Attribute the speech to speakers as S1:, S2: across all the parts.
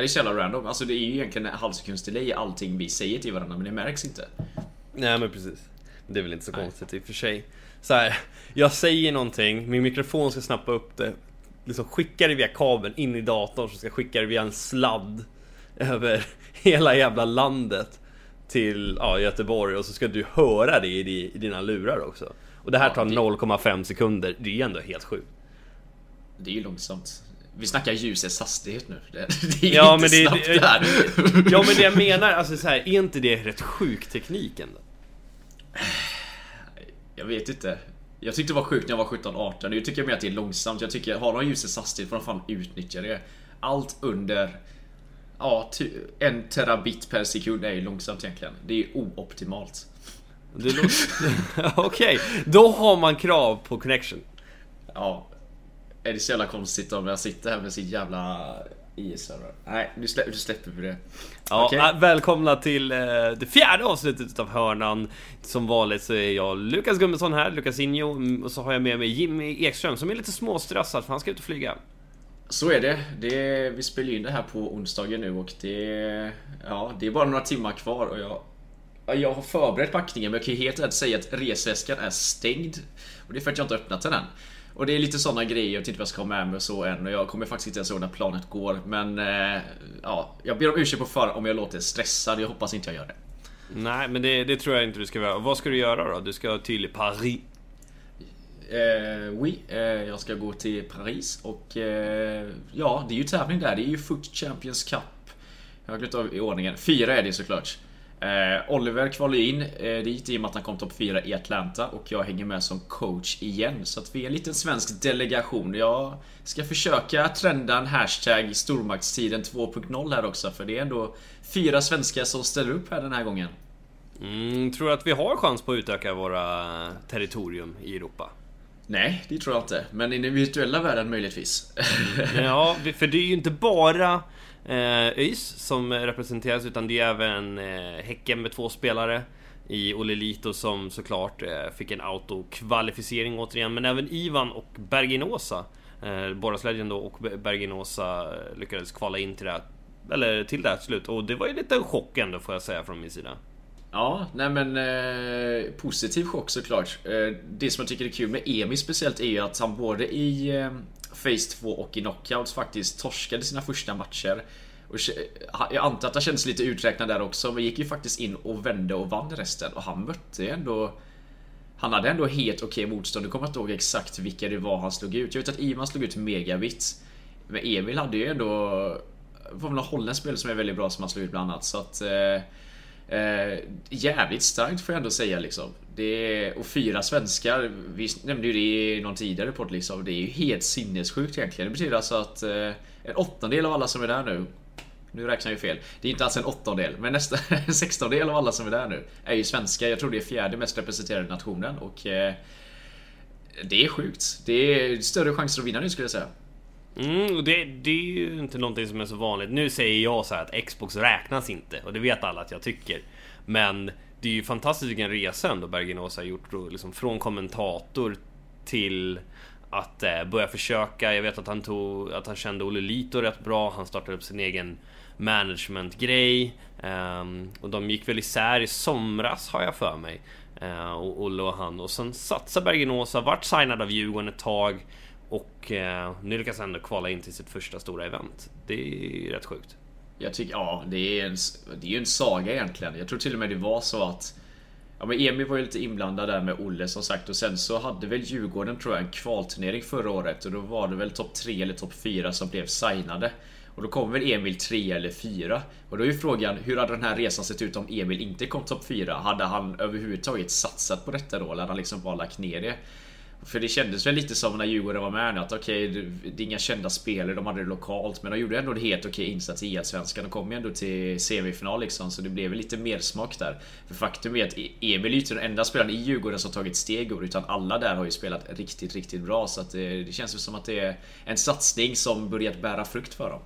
S1: det är så jävla random. Alltså det är ju egentligen en halv sekunds delay i allting vi säger till varandra, men det märks inte.
S2: Nej men precis. Det är väl inte så Nej. konstigt i och för sig. Så här, jag säger någonting, min mikrofon ska snappa upp det. Liksom skickar det via kabeln in i datorn, så ska skicka det via en sladd över hela jävla landet till ja, Göteborg och så ska du höra det i, dina lurar också. Och det här tar 0,5 sekunder, det är ändå helt sjukt.
S1: Det är ju långsamt. Vi snackar ljusets hastighet nu. Det, det är
S2: ja,
S1: inte
S2: men det,
S1: snabbt det, här.
S2: Ja men det jag menar, alltså så här, är inte det rätt sjuk teknik ändå?
S1: Jag vet inte. Jag tyckte det var sjukt när jag var 17-18. Nu tycker jag mer att det är långsamt. Jag tycker, har de ljusets hastighet får de fan utnyttja det. Allt under Ja, en terabit per sekund är ju långsamt egentligen. Det är ju ooptimalt.
S2: Okej, okay. då har man krav på connection.
S1: Ja. Är det så jävla konstigt om jag sitter här med sin jävla IS-server? Nej, nu, slä, nu släpper vi det.
S2: Ja, okay. Äh, välkomna till eh, det fjärde avsnittet av Hörnan. Som vanligt så är jag Lukas Gummesson här, Lukas Injo. Mm, och så har jag med mig Jimmy Ekström som är lite småstressad för han ska ut och flyga.
S1: Så är det. det. Vi spelar in det här på onsdagen nu och det... Ja, det är bara några timmar kvar och jag... Jag har förberett packningen men jag kan ju helt ärligt säga att resväskan är stängd. Och det är för att jag inte öppnat den än. Och det är lite sådana grejer, jag vet inte vad jag ska ha med mig och så än och jag kommer faktiskt inte ens ihåg när planet går men... Eh, ja, jag ber om ursäkt på förhand om jag låter stressad, jag hoppas inte jag gör det.
S2: Nej men det, det tror jag inte du ska göra. Vad ska du göra då? Du ska till Paris
S1: Eh, oui, eh, jag ska gå till Paris och eh, ja, det är ju tävling där. Det är ju Foot Champions Cup. Jag har glömt av i ordningen. Fyra är det såklart. Eh, Oliver kvalade in eh, dit i och med att han kom topp 4 i Atlanta och jag hänger med som coach igen. Så att vi är en liten svensk delegation. Jag ska försöka trenda en hashtag stormaktstiden 2.0 här också för det är ändå fyra svenskar som ställer upp här den här gången.
S2: Mm, tror du att vi har chans på att utöka våra territorium i Europa?
S1: Nej, det tror jag inte. Men i den virtuella världen möjligtvis.
S2: ja, för det är ju inte bara eh, ÖIS som representeras utan det är även eh, Häcken med två spelare i Olelito som såklart eh, fick en autokvalificering återigen. Men även Ivan och Berginosa, eh, Boras Legend och Berginosa eh, lyckades kvala in till det här, eller till det här slut. Och det var ju lite en chock ändå får jag säga från min sida.
S1: Ja, nej men eh, positiv chock såklart. Eh, det som jag tycker är kul med Emi speciellt är ju att han både i eh, Phase 2 och i Knockouts faktiskt torskade sina första matcher. Och jag antar att han kändes lite uträknad där också, men gick ju faktiskt in och vände och vann resten. Och han mötte ändå... Han hade ändå helt okej okay motstånd. Du kommer inte ihåg exakt vilka det var han slog ut. Jag vet att Ivan slog ut Megabit. Men Emil hade ju ändå... Det var väl någon holländsk spelare som är väldigt bra som han slog ut bland annat. Så att... Eh, Eh, jävligt starkt får jag ändå säga liksom. Det är, och fyra svenskar, vi nämnde ju det i någon tidigare podd liksom. Det är ju helt sinnessjukt egentligen. Det betyder alltså att eh, en åttondel av alla som är där nu nu räknar jag ju fel. Det är inte alls en åttondel, men nästan en sextondel av alla som är där nu är ju svenskar. Jag tror det är fjärde mest representerade nationen och eh, det är sjukt. Det är större chanser att vinna nu skulle jag säga.
S2: Mm, och det, det, är ju inte någonting som är så vanligt. Nu säger jag så att Xbox räknas inte och det vet alla att jag tycker. Men det är ju fantastiskt vilken resa ändå Bergenås har gjort liksom från kommentator till att eh, börja försöka. Jag vet att han tog att han kände Olle Lito rätt bra. Han startade upp sin egen managementgrej Eh, och de gick väl isär i somras har jag för mig. Eh, och Olle och han och sen satsade Bergenåsa, vart signad av Djurgården ett tag och eh, nu lyckas han ändå kvala in till sitt första stora event. Det är ju rätt sjukt.
S1: Jag tycker, ja, det är, en, det är ju en saga egentligen. Jag tror till och med det var så att Ja men Emil var ju lite inblandad där med Olle som sagt och sen så hade väl Djurgården tror jag en kvalturnering förra året och då var det väl topp 3 eller topp 4 som blev signade. Och då kom väl Emil 3 eller 4. Och då är ju frågan hur hade den här resan sett ut om Emil inte kom topp 4? Hade han överhuvudtaget satsat på detta då eller hade han liksom bara lagt ner det? För det kändes väl lite som när Djurgården var med nu att okej, okay, det är inga kända spelare, de hade det lokalt men de gjorde ändå en helt okej okay insats i Allsvenskan. De kom ju ändå till semifinal liksom så det blev väl lite mer smak där. För faktum är att e- Emil är ju inte den enda spelaren i Djurgården som tagit steg ur utan alla där har ju spelat riktigt, riktigt bra så att det, det känns väl som att det är en satsning som börjat bära frukt för dem.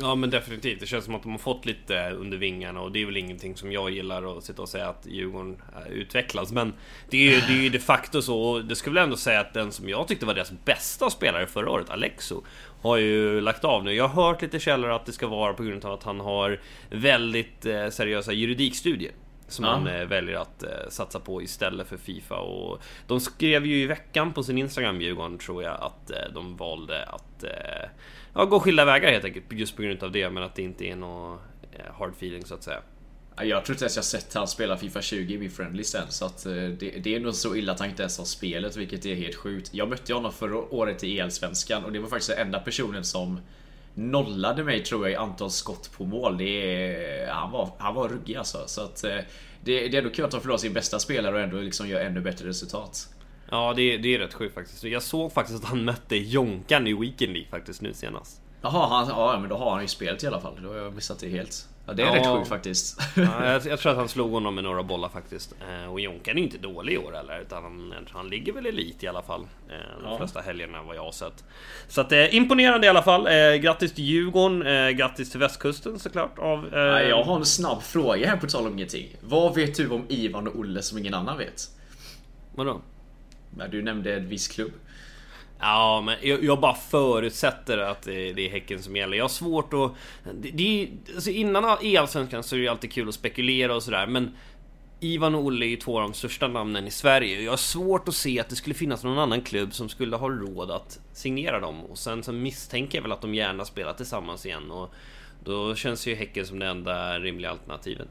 S2: Ja men definitivt. Det känns som att de har fått lite under vingarna och det är väl ingenting som jag gillar att sitta och säga att Djurgården eh, utvecklas. Men det är ju, det är ju de facto så. Och det skulle väl ändå säga att den som jag tyckte var deras bästa spelare förra året, Alexo, har ju lagt av nu. Jag har hört lite källor att det ska vara på grund av att han har väldigt eh, seriösa juridikstudier som han eh, väljer att satsa på istället för Fifa. Och de skrev ju i veckan på sin Instagram, Djurgården, tror jag, att de valde att ja, gå skilda vägar helt enkelt. Just på grund av det, men att det inte är någon eh, hard feeling så att säga.
S1: Jag tror inte ens jag sett han spela Fifa 20 i min friendly sen så att eh, det, det är nog så illa att han inte ens har spelet vilket är helt sjukt. Jag mötte honom förra året i EL-svenskan och det var faktiskt den enda personen som nollade mig tror jag i antal skott på mål. Det är, han, var, han var ruggig alltså. Så att eh, det, det är ändå kul att han förlorar sin bästa spelare och ändå liksom gör ännu bättre resultat.
S2: Ja, det, det är rätt sjukt faktiskt. Jag såg faktiskt att han mötte Jonkan i Weekend League faktiskt nu senast.
S1: Jaha, han, ja men då har han ju spelet i alla fall. Då har jag missat det helt. Ja, det är
S2: Ja.
S1: rätt sjukt faktiskt.
S2: Ja, jag, jag tror att han slog honom med några bollar faktiskt. Eh, och Jonkan är ju inte dålig i år heller, utan han, han ligger väl elit i alla fall. Eh, de
S1: Ja.
S2: flesta helgerna vad jag har sett. Så att eh, imponerande i alla fall. Eh, grattis till Djurgården, eh, grattis till västkusten såklart. Av, eh,
S1: Ja, jag har en snabb fråga här på tal om ingenting. Vad vet du om Ivan och Olle som ingen annan vet?
S2: Vadå?
S1: Ja, Du nämnde en viss klubb.
S2: Ja, men jag, jag bara förutsätter att det, det är Häcken som gäller. Jag har svårt att... Det, det, är- alltså innan E-allsvenskan så är det ju alltid kul att spekulera och sådär, men Ivan och Olle är ju två av de största namnen i Sverige. Jag har svårt att se att det skulle finnas någon annan klubb som skulle ha råd att signera dem. Och sen så misstänker jag väl att de gärna spelar tillsammans igen. Och då känns ju Häcken som det enda rimliga alternativet.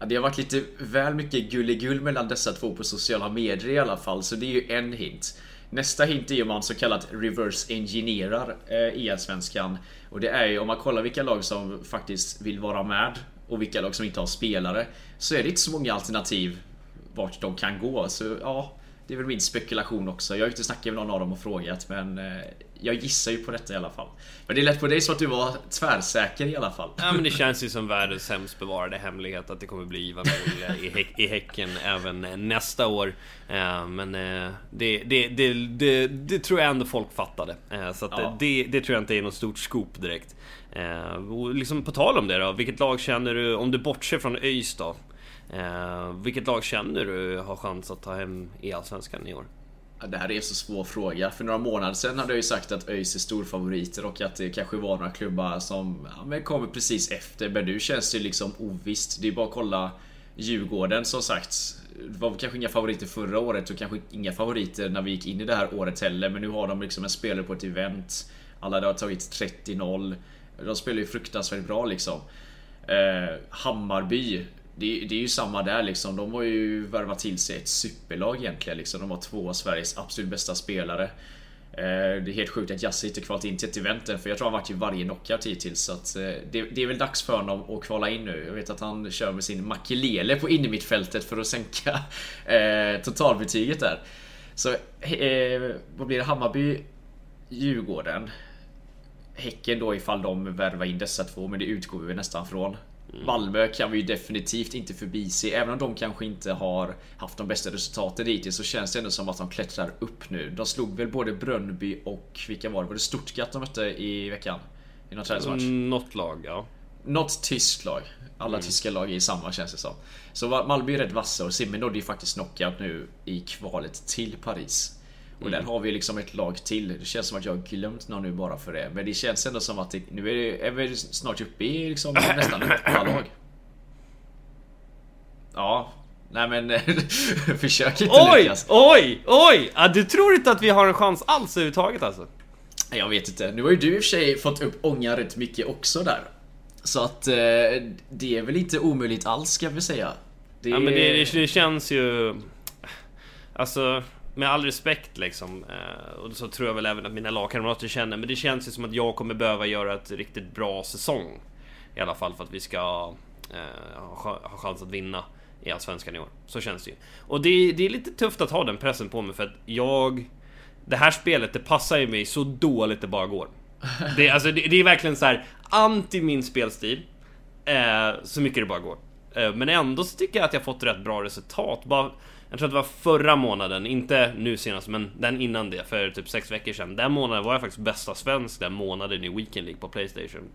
S1: Ja, det har varit lite väl mycket gulligull mellan dessa två på sociala medier i alla fall, så det är ju en hint. Nästa hint är ju om man så kallat reverse engineerar eh, E-svenskan. Och det är ju om man kollar vilka lag som faktiskt vill vara med och vilka lag som inte har spelare. Så är det inte så många alternativ vart de kan gå. Så ja, det är väl min spekulation också. Jag har ju inte snackat med någon av dem och frågat men eh, jag gissar ju på detta i alla fall. Men det är lätt på dig så att du var tvärsäker i alla fall.
S2: Ja men det känns ju som världens sämst bevarade hemlighet att det kommer bli Ivan Olle i, Häck- i Häcken även nästa år. Eh, Men eh, det, det, det, det, tror jag ändå folk fattade. Eh, Så
S1: Ja.
S2: det, det tror jag inte är något stort scoop direkt. Och liksom på tal om det då, vilket lag känner du, om du bortser från ÖIS då? Vilket lag känner du har chans att ta hem i Allsvenskan i år?
S1: Det här är en så svår fråga. För några månader sedan hade jag ju sagt att ÖIS är storfavoriter och att det kanske var några klubbar som ja, men kommer precis efter. Men nu känns det liksom ovisst. Det är bara att kolla Djurgården som sagt. Det var kanske inga favoriter förra året och kanske inga favoriter när vi gick in i det här året heller. Men nu har de liksom en spelare på ett event. Alla har tagit 30-0. De spelar ju fruktansvärt bra liksom. Eh, Hammarby det, det är ju samma där liksom. De har ju värvat till sig ett superlag egentligen. Liksom. De har två av Sveriges absolut bästa spelare. Eh, det är helt sjukt att Jasse inte kvalat in till ett event än, för jag tror han varit i varje knockout hittills. Så att, eh, det, det är väl dags för honom att kvala in nu. Jag vet att han kör med sin makelele på innermittfältet för att sänka eh, totalbetyget där. Så eh, vad blir det? Hammarby, Djurgården. Häcken då ifall de värvar in dessa två, men det utgår vi väl nästan från. Malmö kan vi ju definitivt inte förbise. Även om de kanske inte har haft de bästa resultaten hittills så känns det ändå som att de klättrar upp nu. De slog väl både Brönnby och vilka var det? Var det Stuttgart de mötte i veckan? I någon träningsmatch?
S2: Mm, Något lag, ja.
S1: Något tyskt lag. Alla tyska lag är i samma känns det som. Så Malmö är rätt vassa och Simmen nådde ju faktiskt knockout nu i kvalet till Paris. Och där har vi liksom ett lag till. Det känns som att jag har glömt någon nu bara för det. Men det känns ändå som att det, nu är, det, är vi snart uppe i liksom nästan åtta lag. Ja. Nej men försök inte
S2: Oj!
S1: Lukas.
S2: Oj! Oj! Ja, du tror inte att vi har en chans alls överhuvudtaget alltså?
S1: Jag vet inte. Nu har ju du i och för sig fått upp ångan rätt mycket också där. Så att eh, det är väl inte omöjligt alls ska vi säga. Det,
S2: Ja men det, det, det känns ju... Alltså, med all respekt liksom. Eh, och så tror jag väl även att mina lagkamrater känner. Men det känns ju som att jag kommer behöva göra ett riktigt bra säsong. I alla fall för att vi ska eh, ha, ha chans att vinna i Allsvenskan i år. Så känns det ju. Och det, det är lite tufft att ha den pressen på mig för att jag... Det här spelet, det passar ju mig så dåligt det bara går. Det, är- alltså, det, det är verkligen så här anti min spelstil. Eh, så mycket det bara går. Eh, men ändå så tycker jag att jag fått rätt bra resultat. Bara, jag tror att det var förra månaden, inte nu senast, men den innan det, för typ sex veckor sedan. Den månaden var jag faktiskt bästa svensk den månaden i Weekend League på Playstation.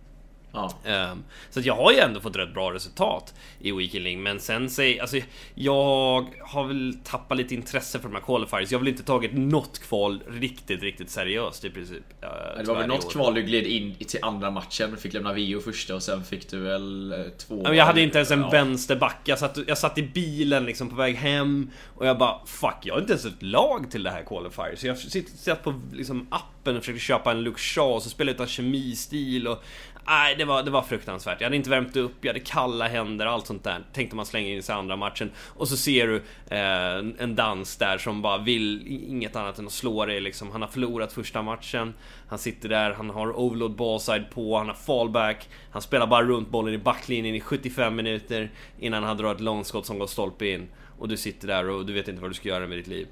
S1: Ja.
S2: Um, så att jag har ju ändå fått rätt bra resultat i Weekend League, men sen säger alltså jag har väl tappat lite intresse för de här qualifiers. Jag har väl inte tagit något kval riktigt, riktigt seriöst i princip. Uh,
S1: det var väl något kval du gled in till andra matchen, fick lämna VO första och sen fick du väl eh, två...
S2: Men jag hade inte ens en ja. vänsterback. Jag satt, jag satt i bilen liksom på väg hem och jag bara Fuck, jag har inte ens ett lag till det här qualifier. Så jag satt på liksom, appen och försökte köpa en Luke Shaw och så spelade jag utan kemistil och Nej, det var, det var fruktansvärt. Jag hade inte värmt upp, jag hade kalla händer, allt sånt där. Tänkte man slänga in sig andra matchen. Och så ser du eh, en dans där som bara vill inget annat än att slå dig liksom. Han har förlorat första matchen. Han sitter där, han har overload ballside på, han har fallback. Han spelar bara runt bollen i backlinjen i 75 minuter innan han drar ett långskott som går stolpe in. Och du sitter där och du vet inte vad du ska göra med ditt liv.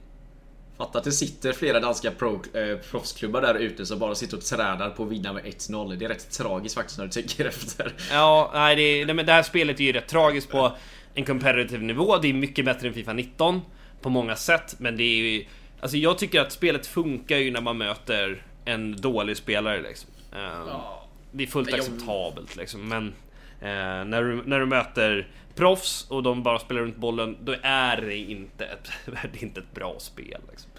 S1: Fatta att det sitter flera danska pro, eh, proffsklubbar där ute som bara sitter och tränar på att vinna med 1-0. Det är rätt tragiskt faktiskt när du tänker efter.
S2: Ja, nej, det, det, men det här spelet är ju rätt tragiskt på en competitive nivå. Det är mycket bättre än Fifa 19 på många sätt, men det är ju... Alltså jag tycker att spelet funkar ju när man möter en dålig spelare liksom. Um, ja. Det är fullt acceptabelt liksom, men uh, när, du, när du möter proffs och de bara spelar runt bollen, då är det inte ett, det är inte ett bra spel. Liksom.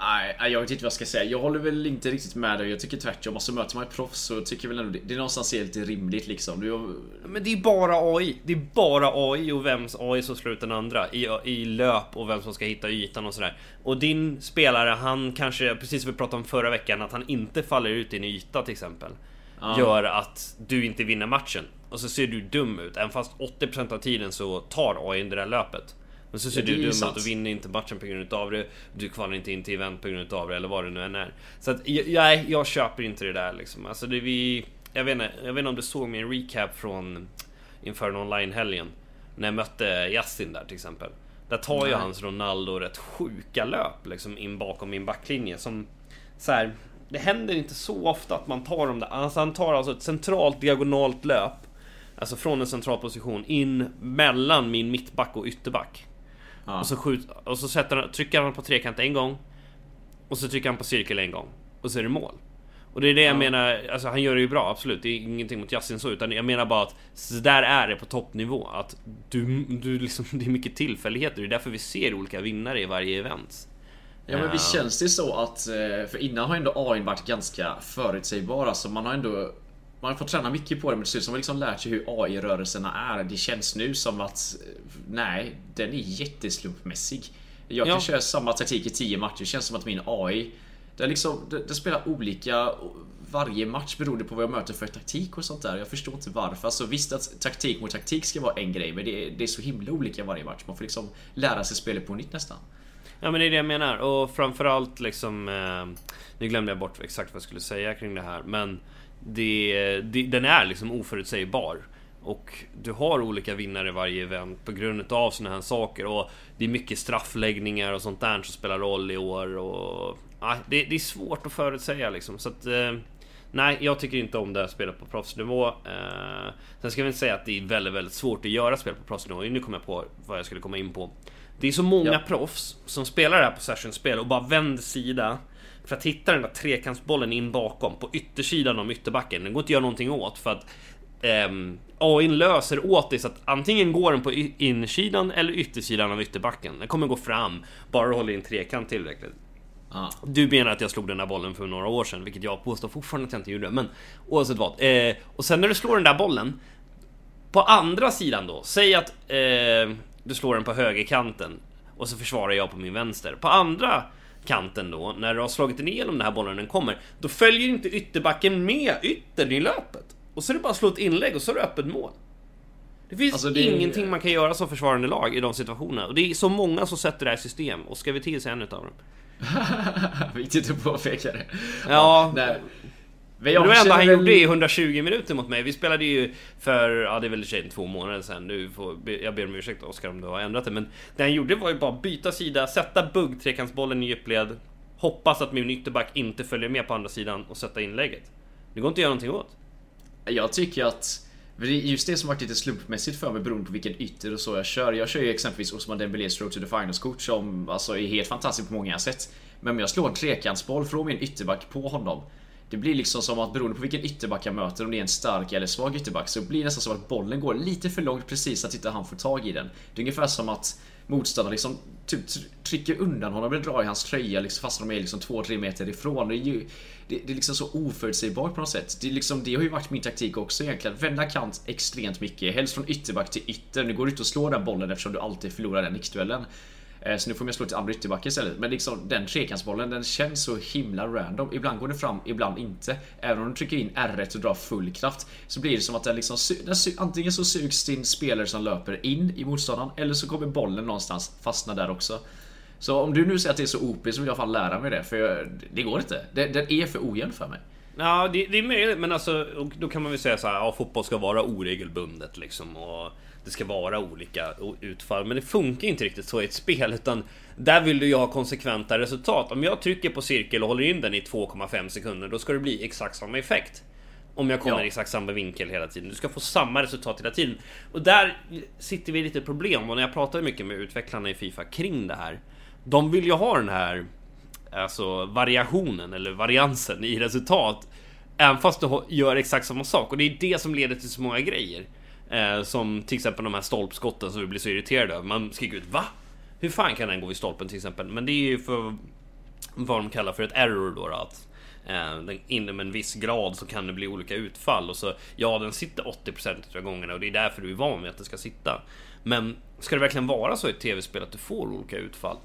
S1: Nej, jag vet inte vad jag ska säga. Jag håller väl inte riktigt med dig. Jag tycker tvärtom. Alltså möter man ett proffs så tycker jag väl ändå det, det är någonstans helt rimligt liksom. Du...
S2: Men det är bara AI. Det är bara AI och vems AI som slår ut den andra i, i löp och vem som ska hitta ytan och sådär. Och din spelare, han kanske, precis som vi pratade om förra veckan, att han inte faller ut i en yta till exempel. Ja. Gör att du inte vinner matchen. Och så ser du dum ut. Även fast 80% av tiden så tar AI det där löpet. Men så ser ja, du dum ut och vinner inte matchen på grund av det. Du kvalar inte in till event på grund av det eller vad det nu än är. Så att jag, jag köper inte det där liksom. Alltså det vi... Jag vet inte, jag vet inte om du såg min recap från inför online-helgen. När jag mötte Yasin där till exempel. Där tar ju hans Ronaldo rätt sjuka löp liksom in bakom min backlinje som så här, Det händer inte så ofta att man tar dem där. Alltså han tar alltså ett centralt diagonalt löp Alltså från en central position in mellan min mittback och ytterback. Ja. Och så, skjut, och så sätter, trycker han på trekant en gång. Och så trycker han på cirkel en gång. Och så är det mål. Och det är det jag menar, alltså han gör det ju bra, absolut. Det är ingenting mot Yasin så, utan jag menar bara att så där är det på toppnivå. Att du, du liksom, det är mycket tillfälligheter. Det är därför vi ser olika vinnare i varje event.
S1: Ja men visst känns det så att, eh, för innan har ändå AI varit ganska förutsägbar. Alltså man har ändå man har fått träna mycket på det men det ser ut som man liksom lärt sig hur AI-rörelserna är. Det känns nu som att nej, den är jätteslumpmässig. Jag kan ja. köra samma taktik i 10 matcher. Det känns som att min AI den, liksom, den, den spelar olika varje match beroende på vad jag möter för taktik och sånt där. Jag förstår inte varför. Alltså visst att taktik mot taktik ska vara en grej men det är, det är så himla olika varje match. Man får liksom lära sig spelet på nytt nästan.
S2: Ja men det är det jag menar och framförallt liksom eh, Nu glömde jag bort exakt vad jag skulle säga kring det här men det, det, den är liksom oförutsägbar. Och du har olika vinnare varje event på grund av såna här saker. Och det är mycket straffläggningar och sånt där som spelar roll i år. Och, ja, det, det är svårt att förutsäga liksom. Så att, eh, nej, jag tycker inte om det här spelet på proffsnivå. Eh, sen ska vi inte säga att det är väldigt, väldigt svårt att göra spel på proffsnivå. Nu kommer jag på vad jag skulle komma in på. Det är så många ja. proffs som spelar det här på sessionspel och bara vänder sida för att hitta den där trekantsbollen in bakom på yttersidan av ytterbacken. Den går inte att göra någonting åt för att um, AIn löser åt dig så att antingen går den på insidan eller yttersidan av ytterbacken. Den kommer gå fram, bara du håller in trekant tillräckligt. Ah. Du menar att jag slog den där bollen för några år sedan, vilket jag påstår fortfarande att jag inte gjorde. Men oavsett vad. Eh, och sen när du slår den där bollen, på andra sidan då, säg att eh, du slår den på högerkanten och så försvarar jag på min vänster. På andra kanten då, när du har slagit igenom den här bollen den kommer, då följer inte ytterbacken med yttern i löpet. Och så är det bara att slå ett inlägg och så är det öppet mål. Det finns alltså det... ingenting man kan göra som försvarande lag i de situationerna. Och det är så många som sätter det här i system. Och ska vi till sig en utav dem.
S1: Viktigt att påpeka det.
S2: Ja. ja men det var ändå han gjorde i 120 minuter mot mig. Vi spelade ju för, ja det är väl tjejen två månader sedan. Nu får, jag ber om ursäkt Oskar om du har ändrat det. Men det han gjorde var ju bara byta sida, sätta bugg trekantsbollen i djupled. Hoppas att min ytterback inte följer med på andra sidan och sätta inlägget. Det går inte att göra någonting åt.
S1: Jag tycker att Just det som varit lite slumpmässigt för mig beroende på vilken ytter och så jag kör. Jag kör ju exempelvis Osman Dembélés Road to the Finals-kort som alltså är helt fantastiskt på många sätt. Men om jag slår en trekantsboll från min ytterback på honom det blir liksom som att beroende på vilken ytterback jag möter, om det är en stark eller svag ytterback, så blir det nästan som att bollen går lite för långt precis att inte han får tag i den. Det är ungefär som att motståndaren liksom typ trycker undan honom eller drar i hans tröja liksom, fast de är liksom 2-3 meter ifrån. Det är ju det, det, är liksom så oförutsägbart på något sätt. Det, är liksom, det har ju varit min taktik också egentligen. Vända kant extremt mycket. Helst från ytterback till ytter. Nu går du inte att slå den bollen eftersom du alltid förlorar den nickduellen. Eh, så nu får man slå till andra ytterback istället. Men liksom den trekantsbollen den känns så himla random. Ibland går den fram, ibland inte. Även om du trycker in R1 och drar full kraft så blir det som att den liksom den antingen så sugs din spelare som löper in i motståndaren eller så kommer bollen någonstans fastna där också. Så om du nu säger att det är så OP så vill jag fan lära mig det för jag, det går inte. Den, den är för ojämn för mig.
S2: Ja, det, det, är möjligt, men alltså då kan man väl säga så här, ja, fotboll ska vara oregelbundet liksom. Och det ska vara olika utfall. Men det funkar inte riktigt så i ett spel utan där vill du ju ha konsekventa resultat. Om jag trycker på cirkel och håller in den i 2,5 sekunder då ska det bli exakt samma effekt. Om jag kommer ja. i exakt samma vinkel hela tiden. Du ska få samma resultat hela tiden. Och där sitter vi i lite problem och när jag pratar mycket med utvecklarna i Fifa kring det här. De vill ju ha den här alltså variationen eller variansen i resultat. Även fast du gör exakt samma sak och det är det som leder till så många grejer. Eh, som till exempel de här stolpskotten som vi blir så irriterade över. Man skriker ut VA? Hur fan kan den gå vid stolpen till exempel? Men det är ju för vad de kallar för ett error då. då att eh, inom en viss grad så kan det bli olika utfall och så ja, den sitter 80% av gångerna och det är därför du är van vid att det ska sitta. Men ska det verkligen vara så i ett tv-spel att du får olika utfall?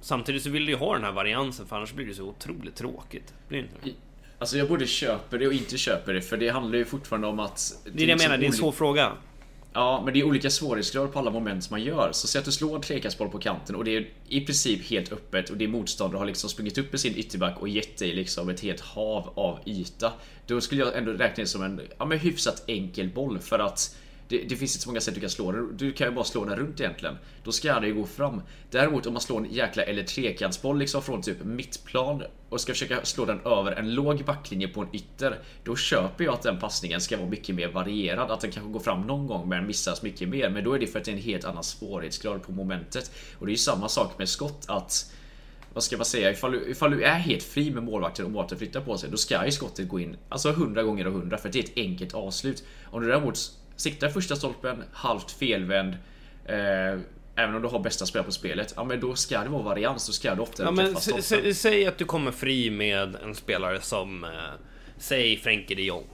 S2: Samtidigt så vill du ju ha den här variansen för annars blir det så otroligt tråkigt. Blir det inte?
S1: Alltså jag både köper det och inte köper det för det handlar ju fortfarande om att...
S2: Det är det jag liksom menar, det är en svår fråga.
S1: Ja, men det är olika svårighetsgrad på alla moment som man gör. Så säg att du slår en trekastboll på kanten och det är i princip helt öppet och din motståndare har liksom sprungit upp med sin ytterback och gett dig liksom ett helt hav av yta. Då skulle jag ändå räkna det som en ja, men hyfsat enkel boll för att det, det, finns inte så många sätt du kan slå den. Du kan ju bara slå den runt egentligen. Då ska det ju gå fram. Däremot om man slår en jäkla eller trekantsboll liksom från typ mittplan och ska försöka slå den över en låg backlinje på en ytter. Då köper jag att den passningen ska vara mycket mer varierad. Att den kanske går fram någon gång men missas mycket mer. Men då är det för att det är en helt annan svårighetsgrad på momentet. Och det är ju samma sak med skott att vad ska man säga, ifall du, ifall du är helt fri med målvakten och målvakten flyttar på sig, då ska ju skottet gå in alltså 100 gånger och 100 för att det är ett enkelt avslut. Om du däremot siktar första stolpen, halvt felvänd. Eh, Även om du har bästa spelare på spelet, ja men då ska det vara varians, då ska du ofta
S2: ja, men Säg att du kommer fri med en spelare som, eh, säg Frenkie de Jong.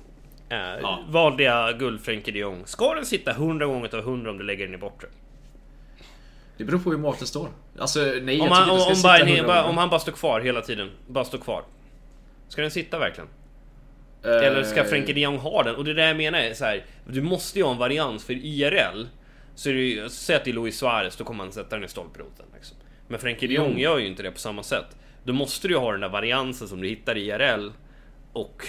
S2: Eh, ja. Valde jag guld Frenkie de Jong. Ska den sitta 100 gånger av 100 om du lägger den i bortre?
S1: Det beror på hur målet står. Alltså nej,
S2: om, han, om, om, bara, om han bara står kvar hela tiden. Bara står kvar. Ska den sitta verkligen? Eller ska eh. Frenkie de Jong ha den? Och det där jag menar är så här, Du måste ju ha en varians för IRL Så är det ju, säg att det är Luis Suarez, då kommer han sätta den i stolproten liksom. Men Frenkie de Jong gör ju inte det på samma sätt Då måste du ju ha den där variansen som du hittar i IRL Och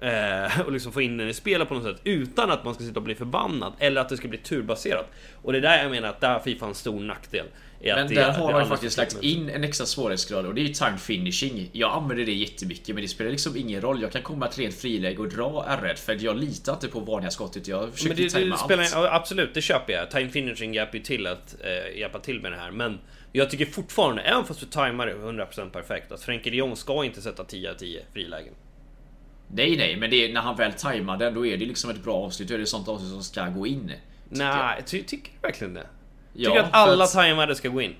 S2: Eh, och liksom få in den i spelet på något sätt utan att man ska sitta och bli förbannad eller att det ska bli turbaserat. Och det är där jag menar att där har Fifa en stor nackdel.
S1: Men där har man faktiskt lagt in en extra svårighetsgrad och det är ju time finishing. Jag använder det jättemycket men det spelar liksom ingen roll. Jag kan komma till rent friläge och dra R1 för jag litar inte på vanliga skottet. Jag försöker men det, det spelar,
S2: allt. Absolut, det köper jag. Time finishing hjälper ju till att eh, hjälpa till med det här. Men jag tycker fortfarande, även fast du tajmar det 100% perfekt, att Frenkie de Jong ska inte sätta 10 10 frilägen.
S1: Nej, nej, men det är, när han väl tajmar den då är det liksom ett bra avslut. Då är det sånt avslut som ska gå in.
S2: Nej, ty tycker du verkligen det? Ja, tycker att alla att... tajmade ska gå in?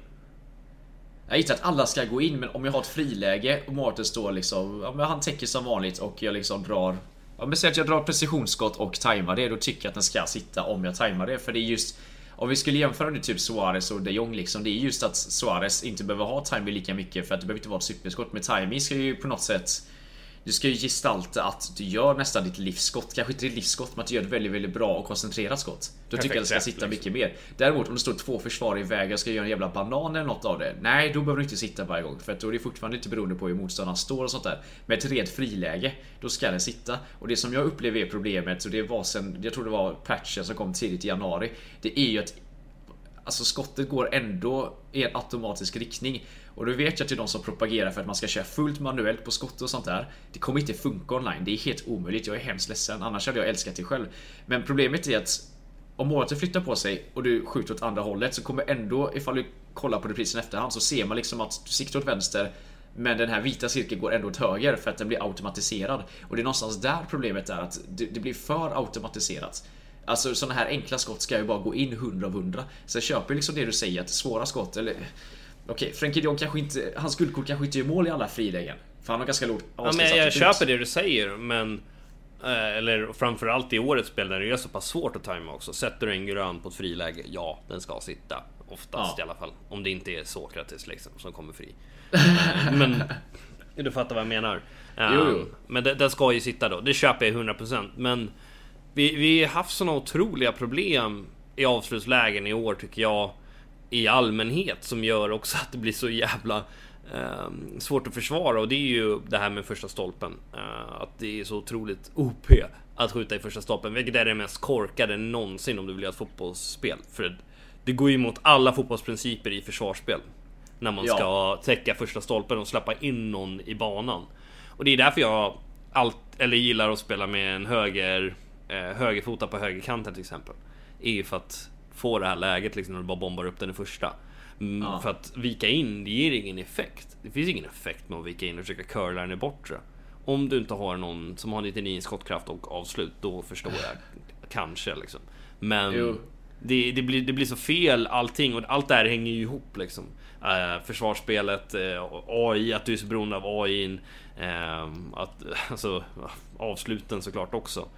S1: Jag inte att alla ska gå in, men om jag har ett friläge och Martin står liksom... Ja, men han täcker som vanligt och jag liksom drar... Ja, men säg att jag drar precisionsskott och tajmar det, då tycker jag att den ska sitta om jag tajmar det. För det är just... Om vi skulle jämföra det typ Suarez och de Jong liksom, det är just att Suarez inte behöver ha timing lika mycket för att det behöver inte vara ett superskott. Men timing ska ju på något sätt du ska ju gestalta att du gör nästan ditt livsskott. Kanske inte ditt livsskott, men att du gör ett väldigt, väldigt bra och koncentrerat skott. Då tycker jag det ska sitta mycket mer. Däremot om det står två försvar i vägen och ska göra en jävla banan eller något av det. Nej, då behöver du inte sitta varje gång. För då är det fortfarande inte beroende på hur motståndaren står och sånt där. Med ett rent friläge, då ska den sitta. Och det som jag upplever är problemet, och det var sen, jag tror det var patchen som kom tidigt i januari. Det är ju att Alltså skottet går ändå i en automatisk riktning. Och då vet jag till de som propagerar för att man ska köra fullt manuellt på skott och sånt där. Det kommer inte funka online. Det är helt omöjligt. Jag är hemskt ledsen. Annars hade jag älskat det själv. Men problemet är att om målet flyttar på sig och du skjuter åt andra hållet så kommer ändå, ifall du kollar på reprisen efterhand, så ser man liksom att du siktar åt vänster Men den här vita cirkeln går ändå åt höger för att den blir automatiserad. Och det är någonstans där problemet är att det, blir för automatiserat. Alltså sådana här enkla skott ska ju bara gå in 100 av 100. Så jag köper liksom det du säger att svåra skott eller... Okej, Frenkie de kanske inte... Hans guldkort kanske inte gör mål i alla frilägen. För han har ganska lågt
S2: ja, men Jag köper det du säger men... Eh, eller framförallt i årets spel när det är så pass svårt att tajma också. Sätter du en grön på ett friläge, ja, den ska sitta. Oftast ja. i alla fall. Om det inte är Sokrates liksom som kommer fri. Eh, men du fattar vad jag menar. Jo, jo. Men den ska ju sitta då. Det köper jag 100%. Men vi, vi har haft såna otroliga problem i avslutslägen i år tycker jag. I allmänhet som gör också att det blir så jävla eh, svårt att försvara och det är ju det här med första stolpen. Eh, att det är så otroligt OP att skjuta i första stolpen, vilket är det mest korkade någonsin om du vill göra ett fotbollsspel. För det går ju emot alla fotbollsprinciper i försvarsspel. När man ja. ska täcka första stolpen och släppa in någon i banan. Och det är därför jag allt, eller gillar att spela med en höger eh, högerfota på högerkanten till exempel. Är ju för att få det här läget liksom när du bara bombar upp den i första. Mm, ja. För att vika in, det ger ingen effekt. Det finns ingen effekt med att vika in och försöka curla den i bortre. Om du inte har någon som har 99 skottkraft och avslut, då förstår jag kanske liksom. Men det, det, blir, det blir så fel allting och allt det här hänger ju ihop liksom. Uh, försvarsspelet, uh, AI, att du är så beroende av AI. Uh, att, alltså, avsluten såklart också.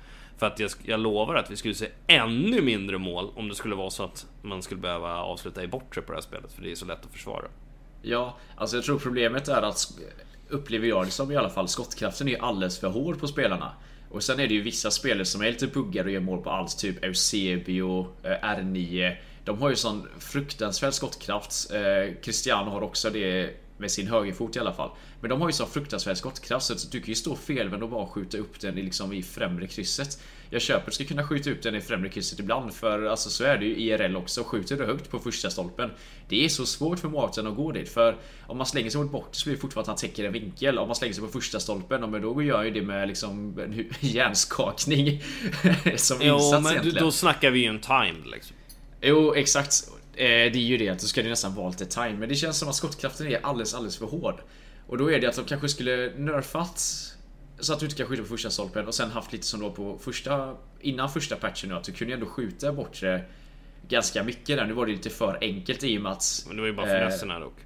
S2: För att jag, jag lovar att vi skulle se ännu mindre mål om det skulle vara så att man skulle behöva avsluta i bortre på det här spelet. För det är så lätt att försvara.
S1: Ja, alltså jag tror problemet är att upplever jag det som i alla fall skottkraften är alldeles för hård på spelarna. Och sen är det ju vissa spelare som är lite buggar och gör mål på allt, typ Eusebio, eh, R9. De har ju sån fruktansvärd skottkraft. Eh, Cristiano har också det med sin högerfot i alla fall. Men de har ju så fruktansvärd skottkraft så du kan ju stå felvänd och bara skjuta upp den i, liksom i främre krysset. Jag köper att ska kunna skjuta upp den i främre krysset ibland för alltså så är det ju IRL också. Skjuter du högt på första stolpen. Det är så svårt för målvakten att gå dit för om man slänger sig mot bort så blir det fortfarande att han täcker en vinkel. Om man slänger sig på första stolpen, men då gör ju det med liksom en hjärnskakning som jo, insats men egentligen.
S2: Då snackar vi ju en timed liksom.
S1: Jo, exakt. Eh, det är ju det att då ska det nästan vara lite time. Men det känns som att skottkraften är alldeles, alldeles för hård. Och då är det att de kanske skulle nerfat så att du inte kan skjuta på första stolpen och sen haft lite som då på första Innan första patchen nu att du kunde ändå skjuta bort Ganska mycket där. Nu var det lite för enkelt i och med att
S2: Men det var ju bara finessen här dock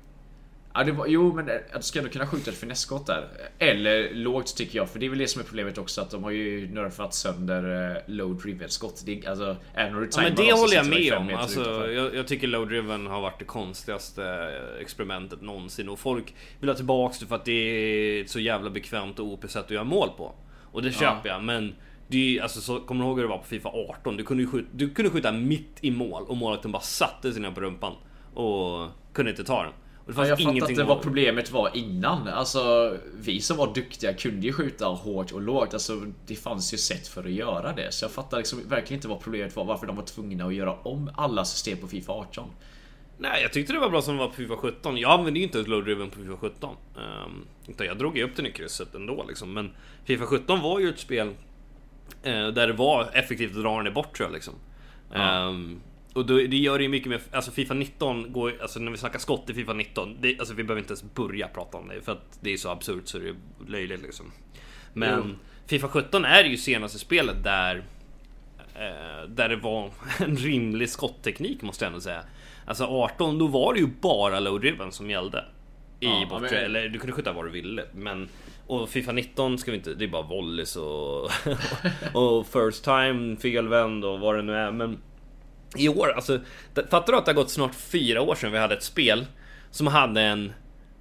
S1: Ja, det var, jo, men att du ska ändå kunna skjuta ett finessskott där. Eller lågt tycker jag, för det är väl det som är problemet också att de har ju nerfat sönder uh, low driven skott. Det, alltså, även om du
S2: ja, men det håller jag med om. Alltså, jag, jag, tycker low driven har varit det konstigaste eh, experimentet någonsin och folk vill ha tillbaks det för att det är ett så jävla bekvämt och OP sätt att göra mål på. Och det köper ja. jag, men det är, alltså, så, kommer du ihåg hur det var på Fifa 18? Du kunde, skjuta, du kunde skjuta mitt i mål och målvakten bara satte sig ner på rumpan och kunde inte ta den.
S1: Och det fanns ja, jag fattar inte vad problemet var innan. Alltså, vi som var duktiga kunde ju skjuta hårt och lågt. Alltså, det fanns ju sätt för att göra det. Så jag fattar liksom verkligen inte vad problemet var. Varför de var tvungna att göra om alla system på Fifa 18.
S2: Nej, jag tyckte det var bra som det var på Fifa 17. Jag använde ju inte ett low driven på Fifa 17. Um, ehm, utan jag drog ju upp den i krysset ändå liksom. Men Fifa 17 var ju ett spel uh, där det var effektivt att dra den bort tror jag liksom. Ja. Um, och då, det gör det ju mycket mer, alltså Fifa 19 går alltså när vi snackar skott i Fifa 19, det, alltså vi behöver inte ens börja prata om det för att det är så absurt så det är löjligt liksom. Men mm. Fifa 17 är ju senaste spelet där eh, där det var en rimlig skottteknik måste jag ändå säga. Alltså 18, då var det ju bara low driven som gällde. I ja, bortre, men... eller du kunde skjuta vad du ville. Men och Fifa 19 ska vi inte, det är bara volleys och, och first time, felvänd och vad det nu är. Men i år, alltså, fattar du att det har gått snart fyra år sedan vi hade ett spel som hade en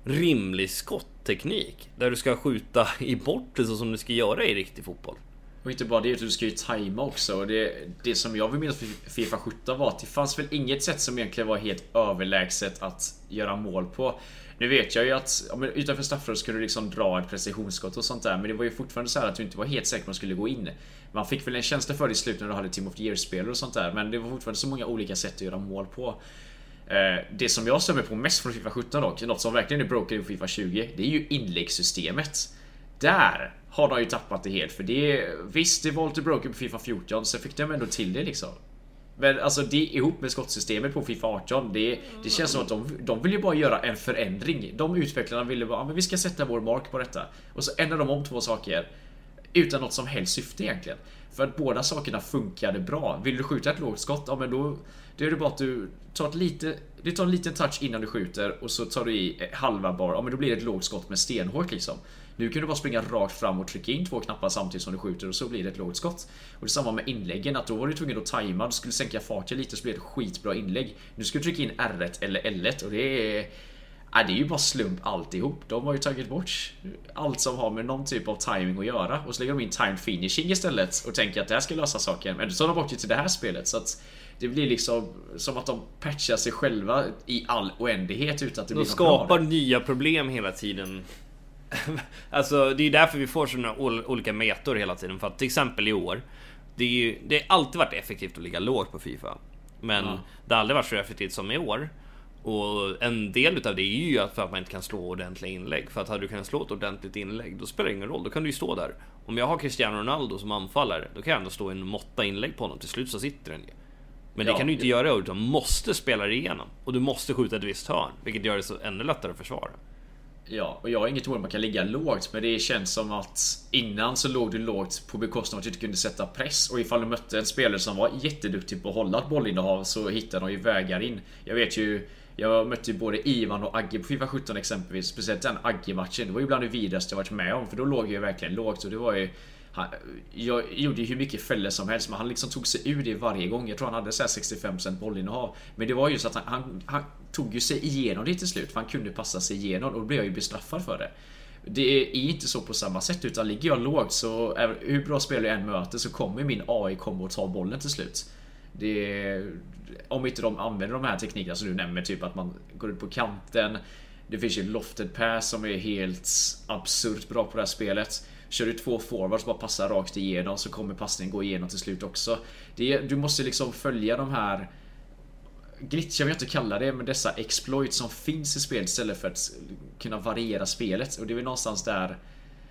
S2: rimlig skottteknik där du ska skjuta i bortre, så som du ska göra i riktig fotboll.
S1: Och inte bara det, utan du ska ju tajma också. Och det, det som jag vill minnas för Fifa 17 var att det fanns väl inget sätt som egentligen var helt överlägset att göra mål på. Nu vet jag ju att ja, men utanför straffområdet skulle du liksom dra ett precisionsskott och sånt där. Men det var ju fortfarande så att du inte var helt säker på att skulle gå in. Man fick väl en känsla för det i slutet när du hade Team of the Year-spelare och sånt där. Men det var fortfarande så många olika sätt att göra mål på. Eh, det som jag stämmer på mest från Fifa 17 dock, något som verkligen är broken i Fifa 20, det är ju inläggssystemet. Där har de ju tappat det helt, för det... Visst, det var lite broken på Fifa 14, sen fick de ändå till det liksom. Men alltså det ihop med skottsystemet på Fifa 18 Det, det känns som att de, de vill ju bara göra en förändring. De utvecklarna ville bara, ah, men vi ska sätta vår mark på detta. Och så ändrar de om två saker Utan något som helst syfte egentligen. För att båda sakerna funkade bra. Vill du skjuta ett lågt skott, ja men då det är det bara att du tar ett lite Du tar en liten touch innan du skjuter och så tar du i halva bar, ja men då blir det ett lågt skott med stenhårt liksom nu kan du bara springa rakt fram och trycka in två knappar samtidigt som du skjuter och så blir det ett lågt skott. Och det är samma med inläggen, att då var du tvungen att tajma, du skulle sänka farten lite så blir det ett skitbra inlägg. Nu ska du trycka in R1 eller L1 och det är... Ja, det är ju bara slump alltihop. De har ju tagit bort allt som har med någon typ av timing att göra och så lägger de in timed finishing istället och tänker att det här ska lösa saken. Men så tar de bort det till det här spelet så att det blir liksom som att de patchar sig själva i all oändlighet utan att det
S2: de
S1: blir
S2: något skapar nya problem hela tiden. alltså det är därför vi får sådana olika metor hela tiden. För att till exempel i år. Det, är ju, det har alltid varit effektivt att ligga lågt på Fifa. Men mm. det har aldrig varit så effektivt som i år. Och en del utav det är ju för att man inte kan slå ordentliga inlägg. För att hade du kunnat slå ett ordentligt inlägg, då spelar det ingen roll. Då kan du ju stå där. Om jag har Cristiano Ronaldo som anfallare, då kan jag ändå stå en måtta inlägg på honom. Till slut så sitter den ju. Men ja, det kan du inte det... göra utan måste spela det igenom. Och du måste skjuta ett visst hörn, vilket gör det så ännu lättare att försvara.
S1: Ja, och jag har inget emot att man kan ligga lågt, men det känns som att innan så låg du lågt på bekostnad av att du inte kunde sätta press. Och ifall du mötte en spelare som var jätteduktig på att hålla ett bollinnehav så hittade de ju vägar in. Jag vet ju jag mötte ju både Ivan och Agge på Fifa 17 exempelvis. Speciellt den Agge-matchen. Det var ju bland det vidrigaste jag varit med om. För då låg jag ju verkligen lågt och det var ju... Han, jag gjorde ju hur mycket fällor som helst men han liksom tog sig ur det varje gång. Jag tror han hade så 65% bollinnehav. Men det var ju så att han, han, han, tog ju sig igenom det till slut. För han kunde passa sig igenom och då blev jag ju bestraffad för det. Det är inte så på samma sätt utan ligger jag lågt så hur bra spelare jag än möter så kommer min AI komma och ta bollen till slut. Det, om inte de använder de här teknikerna som du nämner, typ att man går ut på kanten. Det finns ju lofted pass som är helt absurt bra på det här spelet. Kör du två forwards bara passar rakt igenom så kommer passningen gå igenom till slut också. Det, du måste liksom följa de här glitchar vill jag inte kalla det, men dessa exploits som finns i spelet istället för att kunna variera spelet. Och det är väl någonstans där...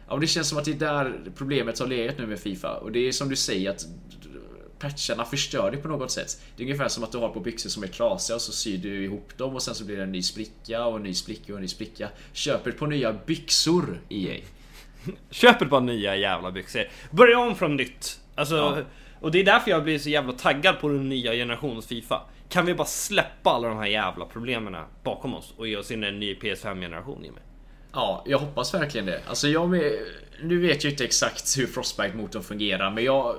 S1: Ja, det känns som att det är där problemet har legat nu med Fifa. Och det är som du säger att patcharna förstör det på något sätt. Det är ungefär som att du har på byxor som är trasiga och så syr du ihop dem och sen så blir det en ny spricka och en ny spricka och en ny spricka. Köper på nya byxor EA.
S2: Köp ett par nya jävla byxor. Börja om från nytt. Alltså, ja. och det är därför jag blir så jävla taggad på den nya generationens Fifa. Kan vi bara släppa alla de här jävla problemen bakom oss och ge oss in en ny PS5-generation Jimmy?
S1: Ja, jag hoppas verkligen det. Alltså jag med, Nu vet jag inte exakt hur Frostbite-motorn fungerar, men jag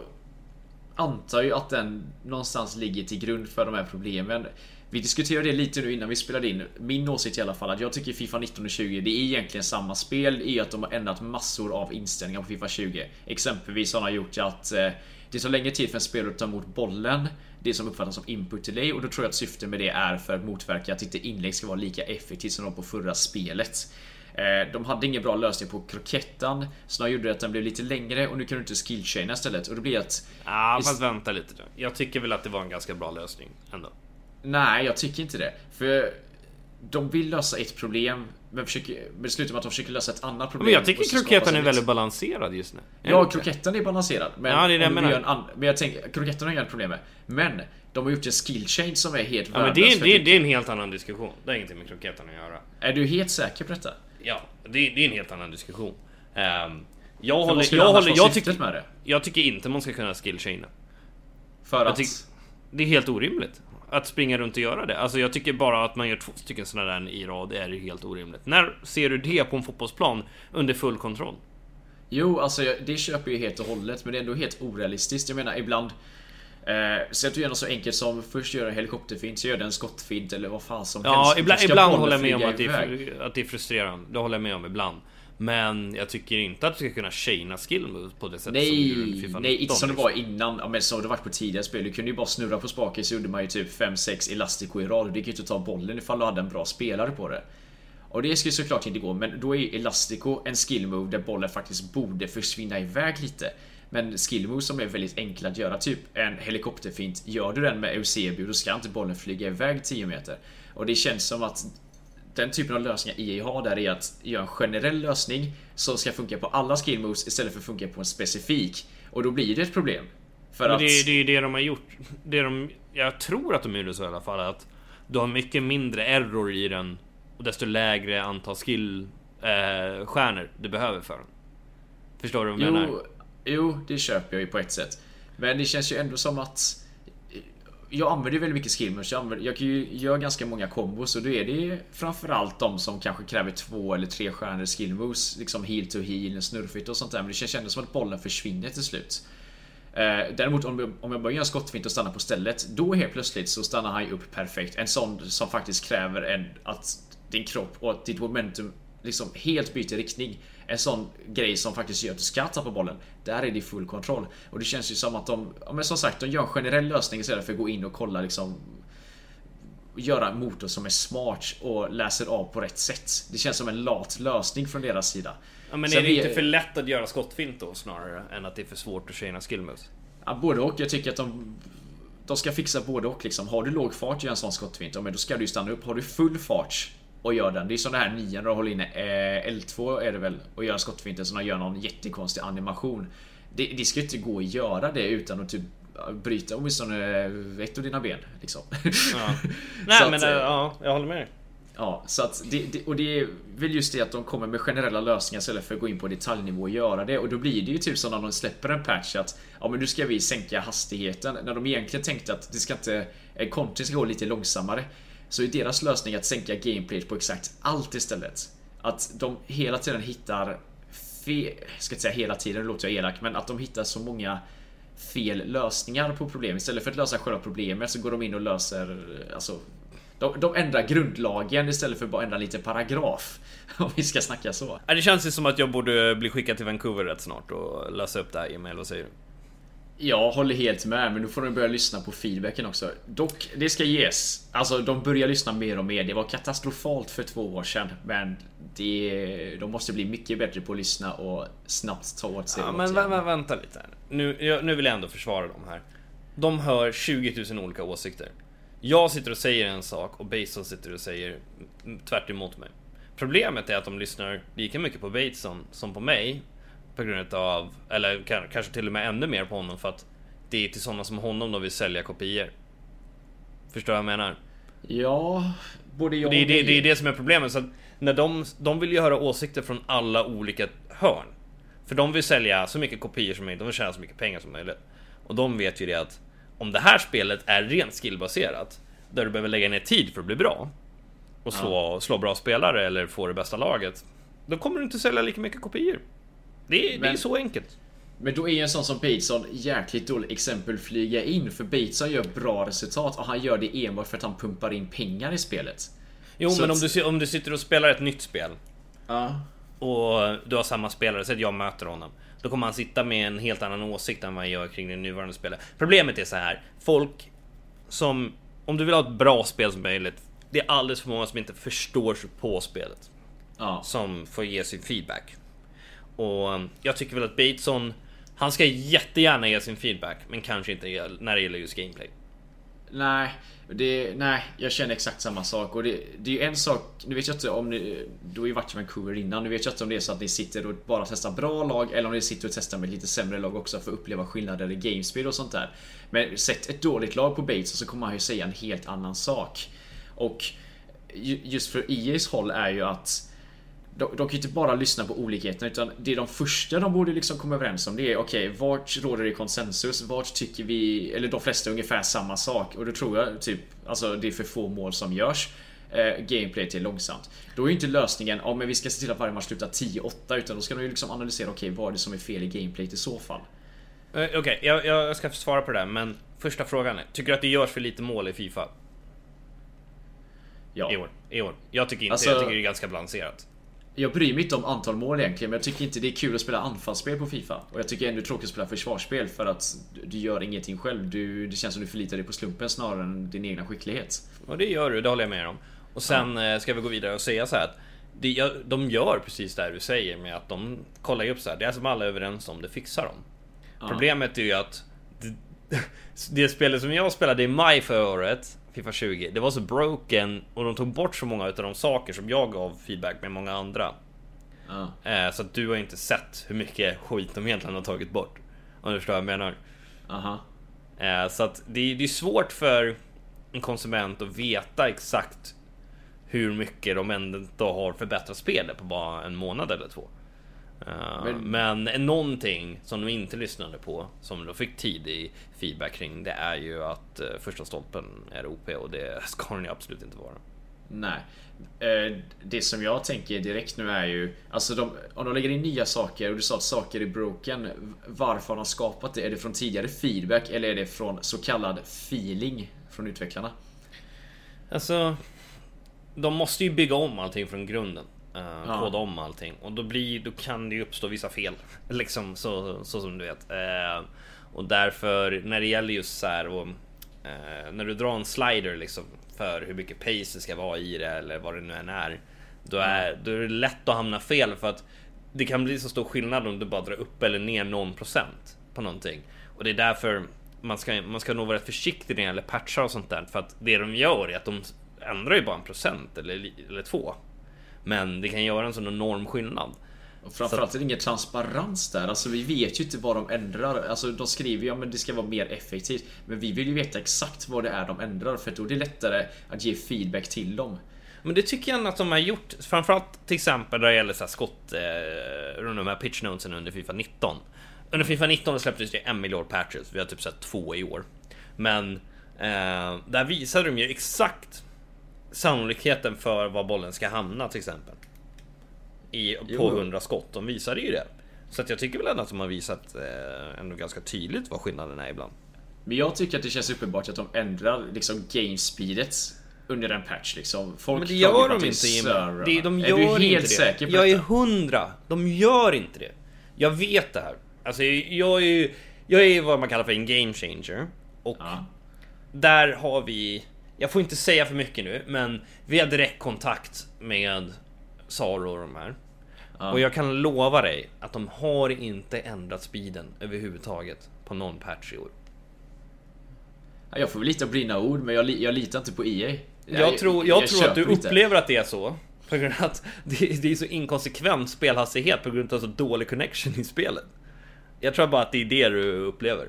S1: antar ju att den någonstans ligger till grund för de här problemen. Vi diskuterade det lite nu innan vi spelade in. Min åsikt i alla fall att jag tycker Fifa 19 och 20 det är egentligen samma spel i att de har ändrat massor av inställningar på Fifa 20. Exempelvis har de gjort att eh, det tar längre tid för en spelare att ta emot bollen. Det som uppfattas som input till dig och då tror jag att syftet med det är för att motverka att inte inlägg ska vara lika effektivt som de på förra spelet. Eh, de hade ingen bra lösning på krokettan Så de gjorde att den blev lite längre och nu kan du inte skillchaina istället och det blir att...
S2: Ja fast vänta lite nu. Jag tycker väl att det var en ganska bra lösning ändå.
S1: Nej, jag tycker inte det. För de vill lösa ett problem men, försöker, men det slutar med att de försöker lösa ett annat problem.
S2: Men jag tycker krokettan är väldigt balanserad just nu.
S1: Ja, krokettan är balanserad. Men,
S2: ja, det är det jag
S1: menar. En, men jag tänker, krokettan har inga problem med. Men de har gjort en skill change som är helt
S2: ja, men det, är, det, det är en helt annan diskussion. Det har ingenting med krokettan att göra.
S1: Är du helt säker på detta?
S2: Ja, det, det är en helt annan diskussion. Um, jag håller... Jag, håller jag, tycker, med det? jag tycker inte man ska kunna skillchaina.
S1: För att? Tyck,
S2: det är helt orimligt. Att springa runt och göra det. Alltså jag tycker bara att man gör två stycken sådana där i rad är helt orimligt. När ser du det på en fotbollsplan under full kontroll?
S1: Jo, alltså det köper jag helt och hållet, men det är ändå helt orealistiskt. Jag menar ibland Eh, så att du gör något så enkelt som först gör en helikopterfint, så gör den en skottfint eller vad fan som
S2: ja,
S1: helst.
S2: Ibland, ibland håller jag med om att det, är, att det är frustrerande. Det håller jag med om ibland. Men jag tycker inte att du ska kunna chaina skill på det sättet
S1: nej, som du gjorde FIFA Nej, inte som det var innan. Ja, men som det varit på tidigare spel. Du kunde ju bara snurra på spaken så gjorde man ju typ 5-6 Elastico i rad. Du gick ju inte ta bollen ifall du hade en bra spelare på det. Och det skulle såklart inte gå, men då är Elastico en skill move där bollen faktiskt borde försvinna iväg lite. Men skill moves som är väldigt enkla att göra, typ en helikopterfint. Gör du den med Eusebio, då ska inte bollen flyga iväg 10 meter. Och det känns som att den typen av lösningar EA har där är att göra en generell lösning som ska funka på alla skill moves istället för att funka på en specifik. Och då blir det ett problem. För
S2: Men
S1: att...
S2: det, är- det är ju det de har gjort. Det de, jag tror att de gjorde så i alla fall. Att du har mycket mindre error i den. Och desto lägre antal skill eh, stjärnor du behöver för den. Förstår du vad jag menar?
S1: Jo, jo, det köper jag ju på ett sätt. Men det känns ju ändå som att... Jag använder ju väldigt mycket skillmoves. Jag, använder, jag kan ju göra ganska många kombos och då är det framförallt de som kanske kräver två eller tre stjärnor skillmoves. Liksom heel to heel, snurrfint och sånt där. Men det känns ändå som att bollen försvinner till slut. Eh, däremot om jag, om jag börjar göra skottfint och stannar på stället. Då helt plötsligt så stannar han ju upp perfekt. En sån som faktiskt kräver en, att din kropp och att ditt momentum liksom helt byter riktning. En sån grej som faktiskt gör att du ska tappa bollen. Där är det full kontroll. Och det känns ju som att de, ja men som sagt, de gör en generell lösning istället för att gå in och kolla liksom Göra en motor som är smart och läser av på rätt sätt. Det känns som en lat lösning från deras sida.
S2: Ja, men
S1: Sen
S2: är det
S1: vi-
S2: inte för lätt att göra skottfint då snarare? Än att det är för svårt att tjäna skillmoves?
S1: Ja, både och. Jag tycker att de De ska fixa både och liksom. Har du låg fart och gör en sån skottfint, ja, men då ska du ju stanna upp. Har du full fart och gör den. Det är som det här nian du håller inne eh, L2 är det väl och gör en skottfint som gör någon jättekonstig animation. Det, det ska ju inte gå att göra det utan att typ bryta åtminstone ett av dina ben. Liksom.
S2: Ja. Nej
S1: att,
S2: men
S1: eh,
S2: äh, ja, jag håller med.
S1: Ja, så att det, det, och det är väl just det att de kommer med generella lösningar istället för att gå in på detaljnivå och göra det. Och då blir det ju typ som när de släpper en patch att ja men nu ska vi sänka hastigheten. När de egentligen tänkte att det ska inte, en content ska gå lite långsammare. Så är deras lösning att sänka gameplayet på exakt allt istället. Att de hela tiden hittar fel, ska inte säga hela tiden, låter jag elak, men att de hittar så många fel lösningar på problem. Istället för att lösa själva problemet så går de in och löser alltså de, de ändrar grundlagen istället för att bara ändra lite paragraf. Om vi ska snacka så.
S2: Det känns ju som att jag borde bli skickad till Vancouver rätt snart och lösa upp det här Emil, vad säger du?
S1: Jag håller helt med, men nu får de börja lyssna på feedbacken också. Dock, det ska ges. Alltså, de börjar lyssna mer och mer. Det var katastrofalt för två år sedan, men det, de måste bli mycket bättre på att lyssna och snabbt ta åt sig
S2: Ja, men vä vä vänta lite här. Nu, jag, nu vill jag ändå försvara dem här. De hör 20 000 olika åsikter. Jag sitter och säger en sak och Bateson sitter och säger tvärt emot mig. Problemet är att de lyssnar lika mycket på Bateson som på mig. På grund av, eller ka- kanske till och med ännu mer på honom för att det är till sådana som honom de vill sälja kopior. Förstår vad jag menar?
S1: Ja, både jag
S2: Och det, är, det, det är det som är problemet. Så när de, de vill ju höra åsikter från alla olika hörn. För de vill sälja så mycket kopior som möjligt, de vill tjäna så mycket pengar som möjligt. Och de vet ju det att om det här spelet är rent skillbaserat, där du behöver lägga ner tid för att bli bra, och slå, slå bra spelare eller få det bästa laget, då kommer du inte sälja lika mycket kopior. Det, är- det är
S1: Men-
S2: så enkelt.
S1: Men då är en sån som Bateson jäkligt dåligt exempel flyga in. För Bateson gör bra resultat och han gör det enbart för att han pumpar in pengar i spelet.
S2: Jo,
S1: Så
S2: men om
S1: att-
S2: du, si- om du sitter och spelar ett nytt spel,
S1: Ja.
S2: och du har samma spelare, så att jag möter honom. Då kommer han sitta med en helt annan åsikt än vad jag gör kring det nuvarande spelet. Problemet är så här, folk som... Om du vill ha ett bra spel som möjligt, det är alldeles för många som inte förstår sig på spelet.
S1: Ja.
S2: Som får ge sin feedback. Och um, jag tycker väl att Bateson, han ska jättegärna ge sin feedback, men kanske inte när det gäller just gameplay.
S1: Nej, det, nej, jag känner exakt samma sak. Och det, det är ju en sak, nu vet jag inte om ni, du har ju varit i Vancouver innan, nu vet jag inte om det är så att ni sitter och bara testar bra lag eller om ni sitter och testar med lite sämre lag också för att uppleva skillnader i gamespeed och sånt där. Men sätt ett dåligt lag på Bates så kommer han ju säga en helt annan sak. Och just för EA's håll är ju att de, de kan ju inte bara lyssna på olikheterna utan det är de första de borde liksom komma överens om det är okej, vart råder det konsensus? Vart tycker vi, eller de flesta ungefär samma sak? Och då tror jag typ, alltså det är för få mål som görs. Eh, gameplayet är långsamt. Då är ju inte lösningen, ja men vi ska se till att varje match slutar 10-8 utan då ska de ju liksom analysera, okej vad är det som är fel i gameplayet i så fall?
S2: Eh, Okej, jag, jag ska svara på det där, men första frågan är, tycker du att det görs för lite mål i Fifa?
S1: Ja.
S2: I år. I år. Jag tycker inte
S1: Alltså-
S2: Jag tycker det är ganska balanserat.
S1: Jag bryr mig inte om antal mål egentligen, men jag tycker inte det är kul att spela anfallsspel på Fifa. Och jag tycker ändå tråkigt att spela försvarsspel för att du- gör ingenting själv. Du, det känns som du förlitar dig på slumpen snarare än din egna skicklighet.
S2: Och det gör du, det håller jag med om. Och sen eh, ska vi gå vidare och säga så här att det, de gör precis det du säger med att de kollar upp så här. Det är som alla är överens om, det fixar de.
S1: Ja.
S2: Problemet är ju att det, det spelet som jag spelade i maj förra året, Fifa 20, det var så broken och de tog bort så många utav de saker som jag gav feedback med många andra. Eh, Så att du har inte sett hur mycket skit de egentligen har tagit bort. Om du förstår vad jag menar. Eh, så att det, det är svårt för en konsument att veta exakt hur mycket de ändå har förbättrat spelet på bara en månad eller två. Eh, men, men någonting som de inte lyssnade på, som de fick tidig feedback kring, det är ju att eh, första stolpen är OP och det ska den ju absolut inte vara.
S1: Nej. Eh, Det som jag tänker direkt nu är ju Alltså de, om de lägger in nya saker och du sa att saker är broken Varför har de skapat det? Är det från tidigare feedback eller är det från så kallad feeling från utvecklarna?
S2: Alltså, de måste ju bygga om allting från grunden. Uh,
S1: Ja.
S2: Koda om allting och då, blir, då kan det ju uppstå vissa fel. Liksom så, så som du vet. Eh, och därför när det gäller just så här och eh, när du drar en slider liksom för hur mycket pace det ska vara i det eller vad det nu än är. Då är, då är det lätt att hamna fel för att det kan bli så stor skillnad om du bara drar upp eller ner någon procent på någonting. Och det är därför man ska, man ska nog vara rätt försiktig när det gäller patchar och sånt där. För att det de gör är att de ändrar ju bara en procent eller, eller två. Men det kan göra en sån enorm skillnad.
S1: Och framförallt är det ingen transparens där. Alltså vi vet ju inte vad de ändrar. Alltså de skriver ju att det ska vara mer effektivt. Men vi vill ju veta exakt vad det är de ändrar. För då är det lättare att ge feedback till dem.
S2: Men det tycker jag att de har gjort. Framförallt till exempel när det gäller så här skott, eh, de här pitch notesen under Fifa 19. Under Fifa 19 släpptes det en miljard patches. Vi har typ sett två i år. Men eh, där visade de ju exakt sannolikheten för var bollen ska hamna till exempel. I, på
S1: Jo.
S2: 100 skott. De visade ju det. Så att jag tycker väl ändå att de har visat eh, ändå ganska tydligt vad skillnaden är ibland.
S1: Men jag tycker att det känns uppenbart att de ändrar liksom game speedet under en patch liksom. Folk
S2: Men det gör de
S1: är
S2: inte Jimmy. Det, de
S1: är
S2: gör
S1: du helt
S2: inte det.
S1: säker på
S2: jag är
S1: detta?
S2: hundra. De gör inte det. Jag vet det här. Alltså jag är ju... Jag är vad man kallar för en game changer. Och
S1: Ja.
S2: där har vi... Jag får inte säga för mycket nu, men vi har direkt kontakt med Saro och de här.
S1: Ja.
S2: Och jag kan lova dig att de har inte ändrat speeden överhuvudtaget på någon patch i år.
S1: Ja, Jag får väl lita på dina ord, men jag, jag litar inte på EA.
S2: Jag, tror, jag, tror att du
S1: inte.
S2: upplever att det är så. På grund av att det, det är så inkonsekvent spelhastighet på grund av så dålig connection i spelet. Jag tror bara att det är det du upplever.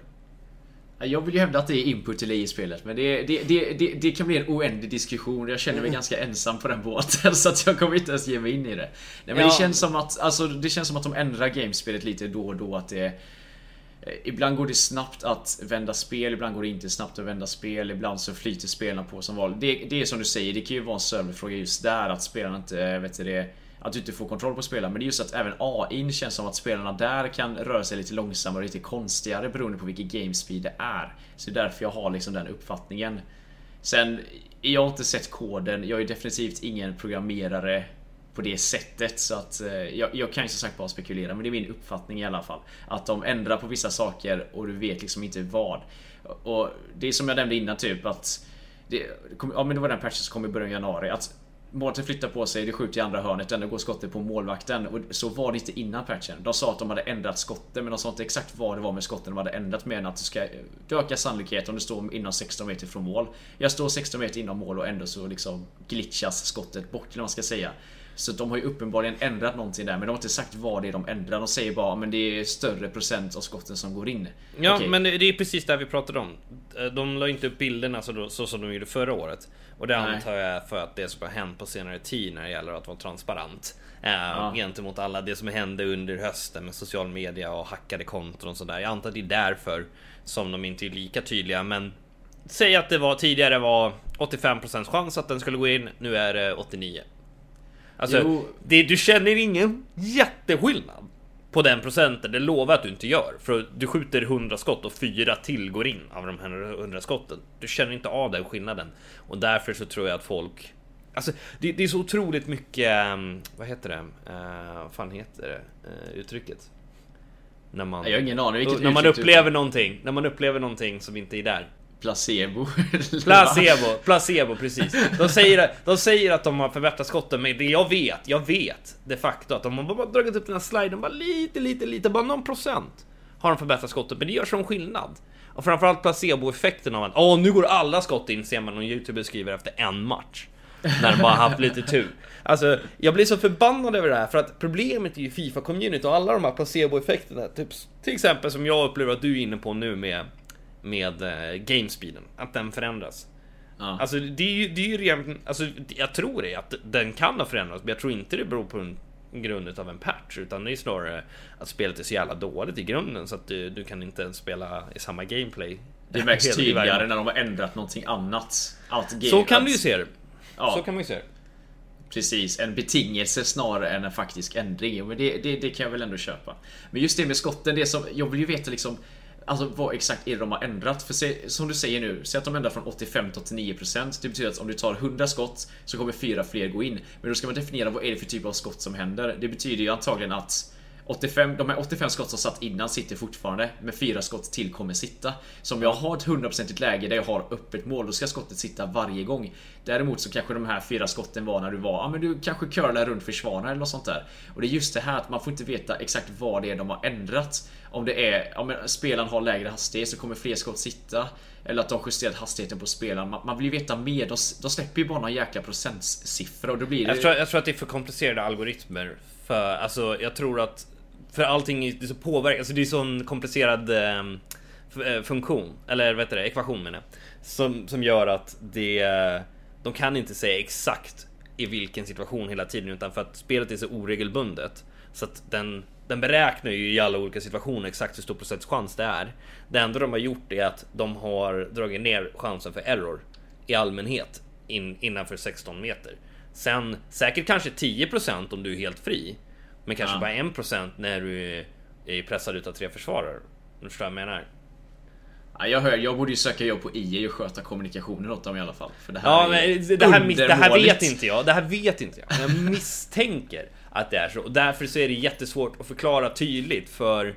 S1: Ja, Jag vill ju hävda att det är input till i spelet, men det, det, det, det, kan bli en oändlig diskussion. Jag känner mig ganska ensam på den båten, så att jag kommer inte ens ge mig in i det. Nej, men det känns som att, alltså, det känns som att de ändrar gamespelet lite då och då. Att det, eh, ibland går det snabbt att vända spel, ibland går det inte snabbt att vända spel, ibland så flyter spelarna på som vanligt. Det, det är som du säger, det kan ju vara en serverfråga just där, att spelarna inte, eh, vet du det, att du inte får kontroll på spelarna. Men det är just att även AI känns som att spelarna där kan röra sig lite långsammare och lite konstigare beroende på vilken gamespeed det är. Så det är därför jag har liksom den uppfattningen. Sen, jag har inte sett koden, jag är definitivt ingen programmerare på det sättet så att eh, jag, jag kan ju som sagt bara spekulera men det är min uppfattning i alla fall. Att de ändrar på vissa saker och du vet liksom inte vad. Och det är som jag nämnde innan typ att det, ja men det var den patchen som kom i början av januari. Att målet flyttar på sig, det skjuter i andra hörnet, ändå går skottet på målvakten. Och så var det inte innan patchen. De sa att de hade ändrat skotten men de sa inte exakt vad det var med skotten de hade ändrat mer än att du ska du ökar sannolikheten om du står inom 16 meter från mål. Jag står 16 meter inom mål och ändå så liksom glitchas skottet bort eller vad man ska säga. Så de har ju uppenbarligen ändrat någonting där men de har inte sagt vad det är de ändrar. De säger bara men det är större procent av skotten som går in.
S2: Ja,
S1: Okej.
S2: men det är precis det vi pratade om. De la inte upp bilderna så, så som de gjorde förra året. Och det antar jag är för att det som har hänt på senare tid när det gäller att vara transparent. Eh,
S1: Ja.
S2: Gentemot alla det som hände under hösten med social media och hackade konton och sådär. Jag antar att det är därför som de inte är lika tydliga. Men säg att det var tidigare var 85% chans att den skulle gå in. Nu är det 89. Alltså,
S1: Jo.
S2: det, du känner ingen jätteskillnad på den procenten, det lovar jag att du inte gör. För du skjuter 100 skott och fyra till går in av de här 100 skotten. Du känner inte av den skillnaden. Och därför så tror jag att folk... Alltså, det, det är så otroligt mycket... ehm, Vad heter det? Uh, vad fan heter det? eh, uttrycket? När man...
S1: Jag har ingen aning vilket
S2: när man
S1: uttryck
S2: upplever någonting, när man upplever någonting som inte är där.
S1: Placebo.
S2: Placebo, placebo precis. De säger, de säger att de har förbättrat skotten, men det jag vet, jag vet de facto att de har bara dragit upp den här sliden bara lite, lite, lite, bara någon procent har de förbättrat skotten, men det gör sån skillnad. Och framförallt placeboeffekten av att åh, nu går alla skott in, ser man någon youtuber skriver efter en match. När de bara haft lite tur. Alltså, jag blir så förbannad över det här för att problemet är ju Fifa-community och alla de här placeboeffekterna. Typ, till exempel som jag upplever att du är inne på nu med med eh, gamespeeden, att den förändras.
S1: Ja.
S2: Alltså det är ju, det är ju redan, alltså jag tror det att den kan ha förändrats, men jag tror inte det beror på en grund av en patch, utan det är snarare att spelet är så jävla dåligt i grunden så att du, du kan inte ens spela i samma gameplay.
S1: Det märks tydligare när de har ändrat någonting annat. Att game,
S2: Så kan
S1: att,
S2: du ju se det.
S1: Ja.
S2: Så kan man ju se det.
S1: Precis, en betingelse snarare än en faktisk ändring. Men det, det, det kan jag väl ändå köpa. Men just det med skotten, det som, jag vill ju veta liksom Alltså vad exakt är det de har ändrat? För se, som du säger nu, säg att de ändrar från 85 till 89% Det betyder att om du tar 100 skott så kommer fyra fler gå in. Men då ska man definiera vad är det för typ av skott som händer. Det betyder ju antagligen att 85, de här 85 skott som satt innan sitter fortfarande, men fyra skott till kommer sitta. Så om jag har ett 100% läge där jag har öppet mål, då ska skottet sitta varje gång. Däremot så kanske de här fyra skotten var när du var, ja men du kanske curlar runt försvarare eller något sånt där. Och det är just det här att man får inte veta exakt vad det är de har ändrat. Om det är, ja men spelaren har lägre hastighet så kommer fler skott sitta. Eller att de justerat hastigheten på spelaren. Man, man vill ju veta mer. De, de släpper ju bara några jäkla procentsiffror och då blir det...
S2: Jag tror, jag tror att det är för komplicerade algoritmer. För alltså, jag tror att för allting är så påverkat, alltså det är sån komplicerad ehm, eh, funktion, eller vad heter det, ekvation menar jag. Som, som gör att det, de kan inte säga exakt i vilken situation hela tiden, utan för att spelet är så oregelbundet. Så att den, den beräknar ju i alla olika situationer exakt hur stor procents chans det är. Det enda de har gjort är att de har dragit ner chansen för error i allmänhet in, innanför 16 meter. Sen säkert kanske 10% om du är helt fri. Men kanske
S1: Ja.
S2: bara 1% när du är- pressad utav tre försvarare. Du förstår vad jag menar?
S1: Ja, jag hör, jag borde ju söka jobb på EA och sköta kommunikationen åt dem i alla fall. För det här
S2: Ja, men det, här, det här vet inte jag. Det här vet inte jag. Jag misstänker att det är så. Och därför så är det jättesvårt att förklara tydligt för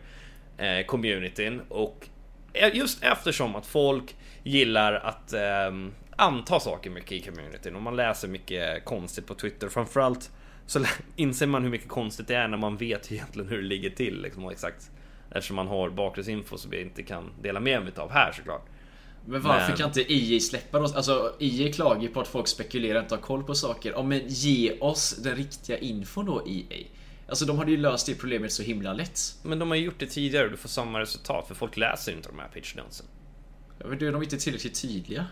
S2: eh, communityn. Och eh, just eftersom att folk gillar att ehm, anta saker mycket i communityn. Och man läser mycket konstigt på Twitter. Framförallt så inser man hur mycket konstigt det är när man vet egentligen hur det ligger till. Liksom, och exakt Eftersom man har bakgrundsinfo som vi inte kan dela med mig av här såklart.
S1: Men varför
S2: Men-
S1: kan inte EA släppa oss? Alltså EA klagar ju på att folk spekulerar och inte har koll på saker. Ja, men ge oss den riktiga infon då EA. Alltså de hade ju löst det problemet så himla lätt.
S2: Men de har gjort det tidigare och du får samma resultat för folk läser inte de här pitch notesen.
S1: Ja, men då är de inte tillräckligt tydliga.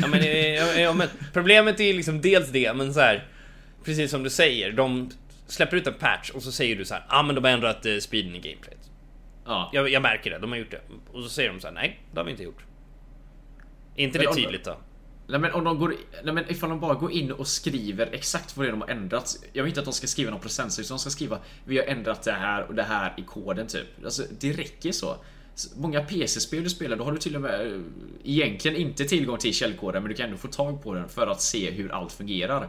S2: Ja, men, eh, ja, ja, men problemet är liksom dels det, men så här. Precis som du säger, de släpper ut en patch och så säger du så här, ah, men de har ändrat eh, speeden i gameplayet.
S1: Ja.
S2: Jag, jag märker det, de har gjort det. Och så säger de så här, nej, det har vi inte gjort. Är inte
S1: Men
S2: det tydligt då?
S1: Nej men om de går... Nej men ifall de bara går in och skriver exakt vad det är de har ändrat. Jag vill inte att de ska skriva någon procent, utan de ska skriva Vi har ändrat det här och det här i koden typ. Alltså det räcker så. Så Många PC-spel du spelar, då har du till och med eh, egentligen inte tillgång till källkoden, men du kan ändå få tag på den för att se hur allt fungerar.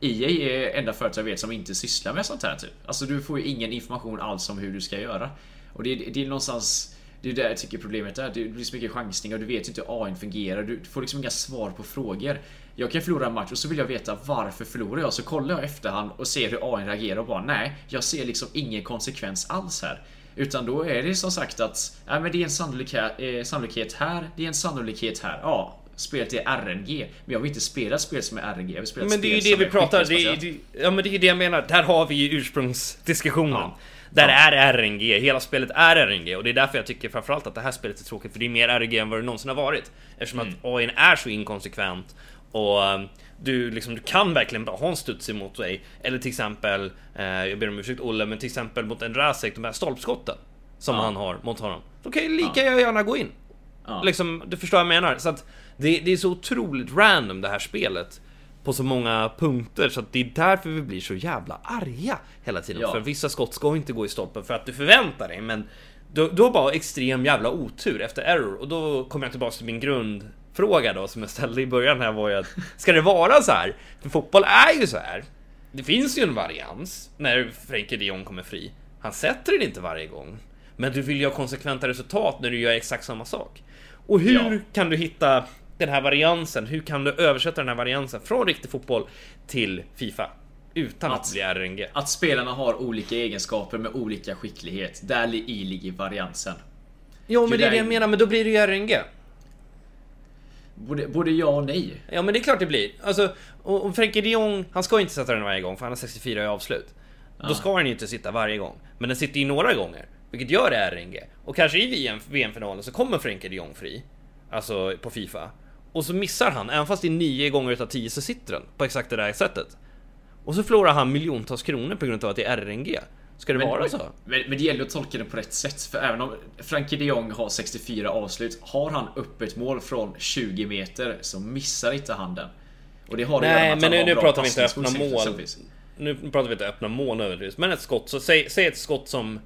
S1: EA är enda företag jag vet som inte sysslar med sånt här typ. Alltså du får ju ingen information alls om hur du ska göra. Och det, det är någonstans det är där jag tycker problemet är. Det blir så mycket chansningar och du vet inte hur AI fungerar. Du får liksom inga svar på frågor. Jag kan förlora en match och så vill jag veta varför förlorar jag? Så kollar jag i efterhand och ser hur AI reagerar och bara nej, jag ser liksom ingen konsekvens alls här. Utan då är det som sagt att nej, men det är en sannolikhet, eh, sannolikhet här, det är en sannolikhet här. Ja, spelet är RNG. Men jag vill inte spela spel som är RNG. Jag vill spela
S2: Men det är ju det vi pratar, det, är- det, ja men det är det jag menar, där har vi ju ursprungsdiskussionen.
S1: Ja.
S2: Där
S1: Ja.
S2: är RNG, hela spelet är RNG och det är därför jag tycker framförallt att det här spelet är tråkigt för det är mer RNG än vad det någonsin har varit. Eftersom
S1: Mm.
S2: att AI är så inkonsekvent och um, du, liksom, du kan verkligen bara ha en studs emot dig. Eller till exempel, eh, jag ber om ursäkt Olle, men till exempel mot en Razek, de här stolpskotten som
S1: Ja.
S2: han har mot honom. Då kan ju lika gärna gå in.
S1: Ja.
S2: Liksom, du förstår vad jag menar? Så att det, det är så otroligt random det här spelet på så många punkter så att det är därför vi blir så jävla arga hela tiden.
S1: Ja.
S2: För vissa skott ska inte gå i stolpen för att du förväntar dig, men du har bara extrem jävla otur efter error och då kommer jag tillbaka till min grundfråga då som jag ställde i början här var ju att ska det vara så här? För fotboll är ju så här. Det finns ju en varians när Frenkie de Jong kommer fri. Han sätter den inte varje gång. Men du vill ju ha konsekventa resultat när du gör exakt samma sak. Och hur
S1: Ja.
S2: kan du hitta den här variansen? Hur kan du översätta den här variansen från riktig fotboll till Fifa? Utan att,
S1: Att-
S2: bli RNG.
S1: Att spelarna har olika egenskaper med olika skicklighet. Där i ligger variansen.
S2: Jo, men
S1: det
S2: det är det jag menar, men då blir det ju RNG.
S1: Både, både ja och nej.
S2: Ja, men det är klart det blir. Alltså, och, och Frenkie de Jong, han ska ju inte sätta den varje gång för han har 64 i avslut. Då ska den ju inte sitta varje gång. Men den sitter ju några gånger, vilket gör det RNG. Och kanske i VM VM-finalen så kommer Frenkie de Jong fri. Alltså på Fifa. Och så missar han, även fast det är 9 gånger utav 10 så sitter den på exakt det där sättet. Och så förlorar han miljontals kronor på grund av att det är RNG. Ska det
S1: Men,
S2: vara så?
S1: men, men det gäller att tolka det på rätt sätt. För även om Frankie de Jong har 64 avslut, har han öppet mål från 20 meter så missar inte han den. Och det har det
S2: Nej,
S1: med att
S2: men nu, nu pratar vi inte öppna mål. Nu pratar vi inte öppna mål nödvändigtvis. Men ett skott, så säg, säg ett skott som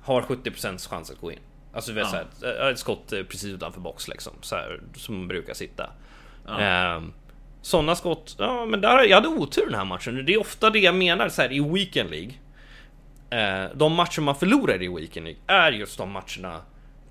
S2: har 70% chans att gå in. Alltså vi
S1: Ja.
S2: så här, ett skott precis utanför box liksom. Så här, som brukar sitta.
S1: Ja.
S2: Ehm, Sådana skott, ja men där, jag hade otur den här matchen. Det är ofta det jag menar så här, i Weekend League. Eh, de matcher man förlorar i Weekend League är just de matcherna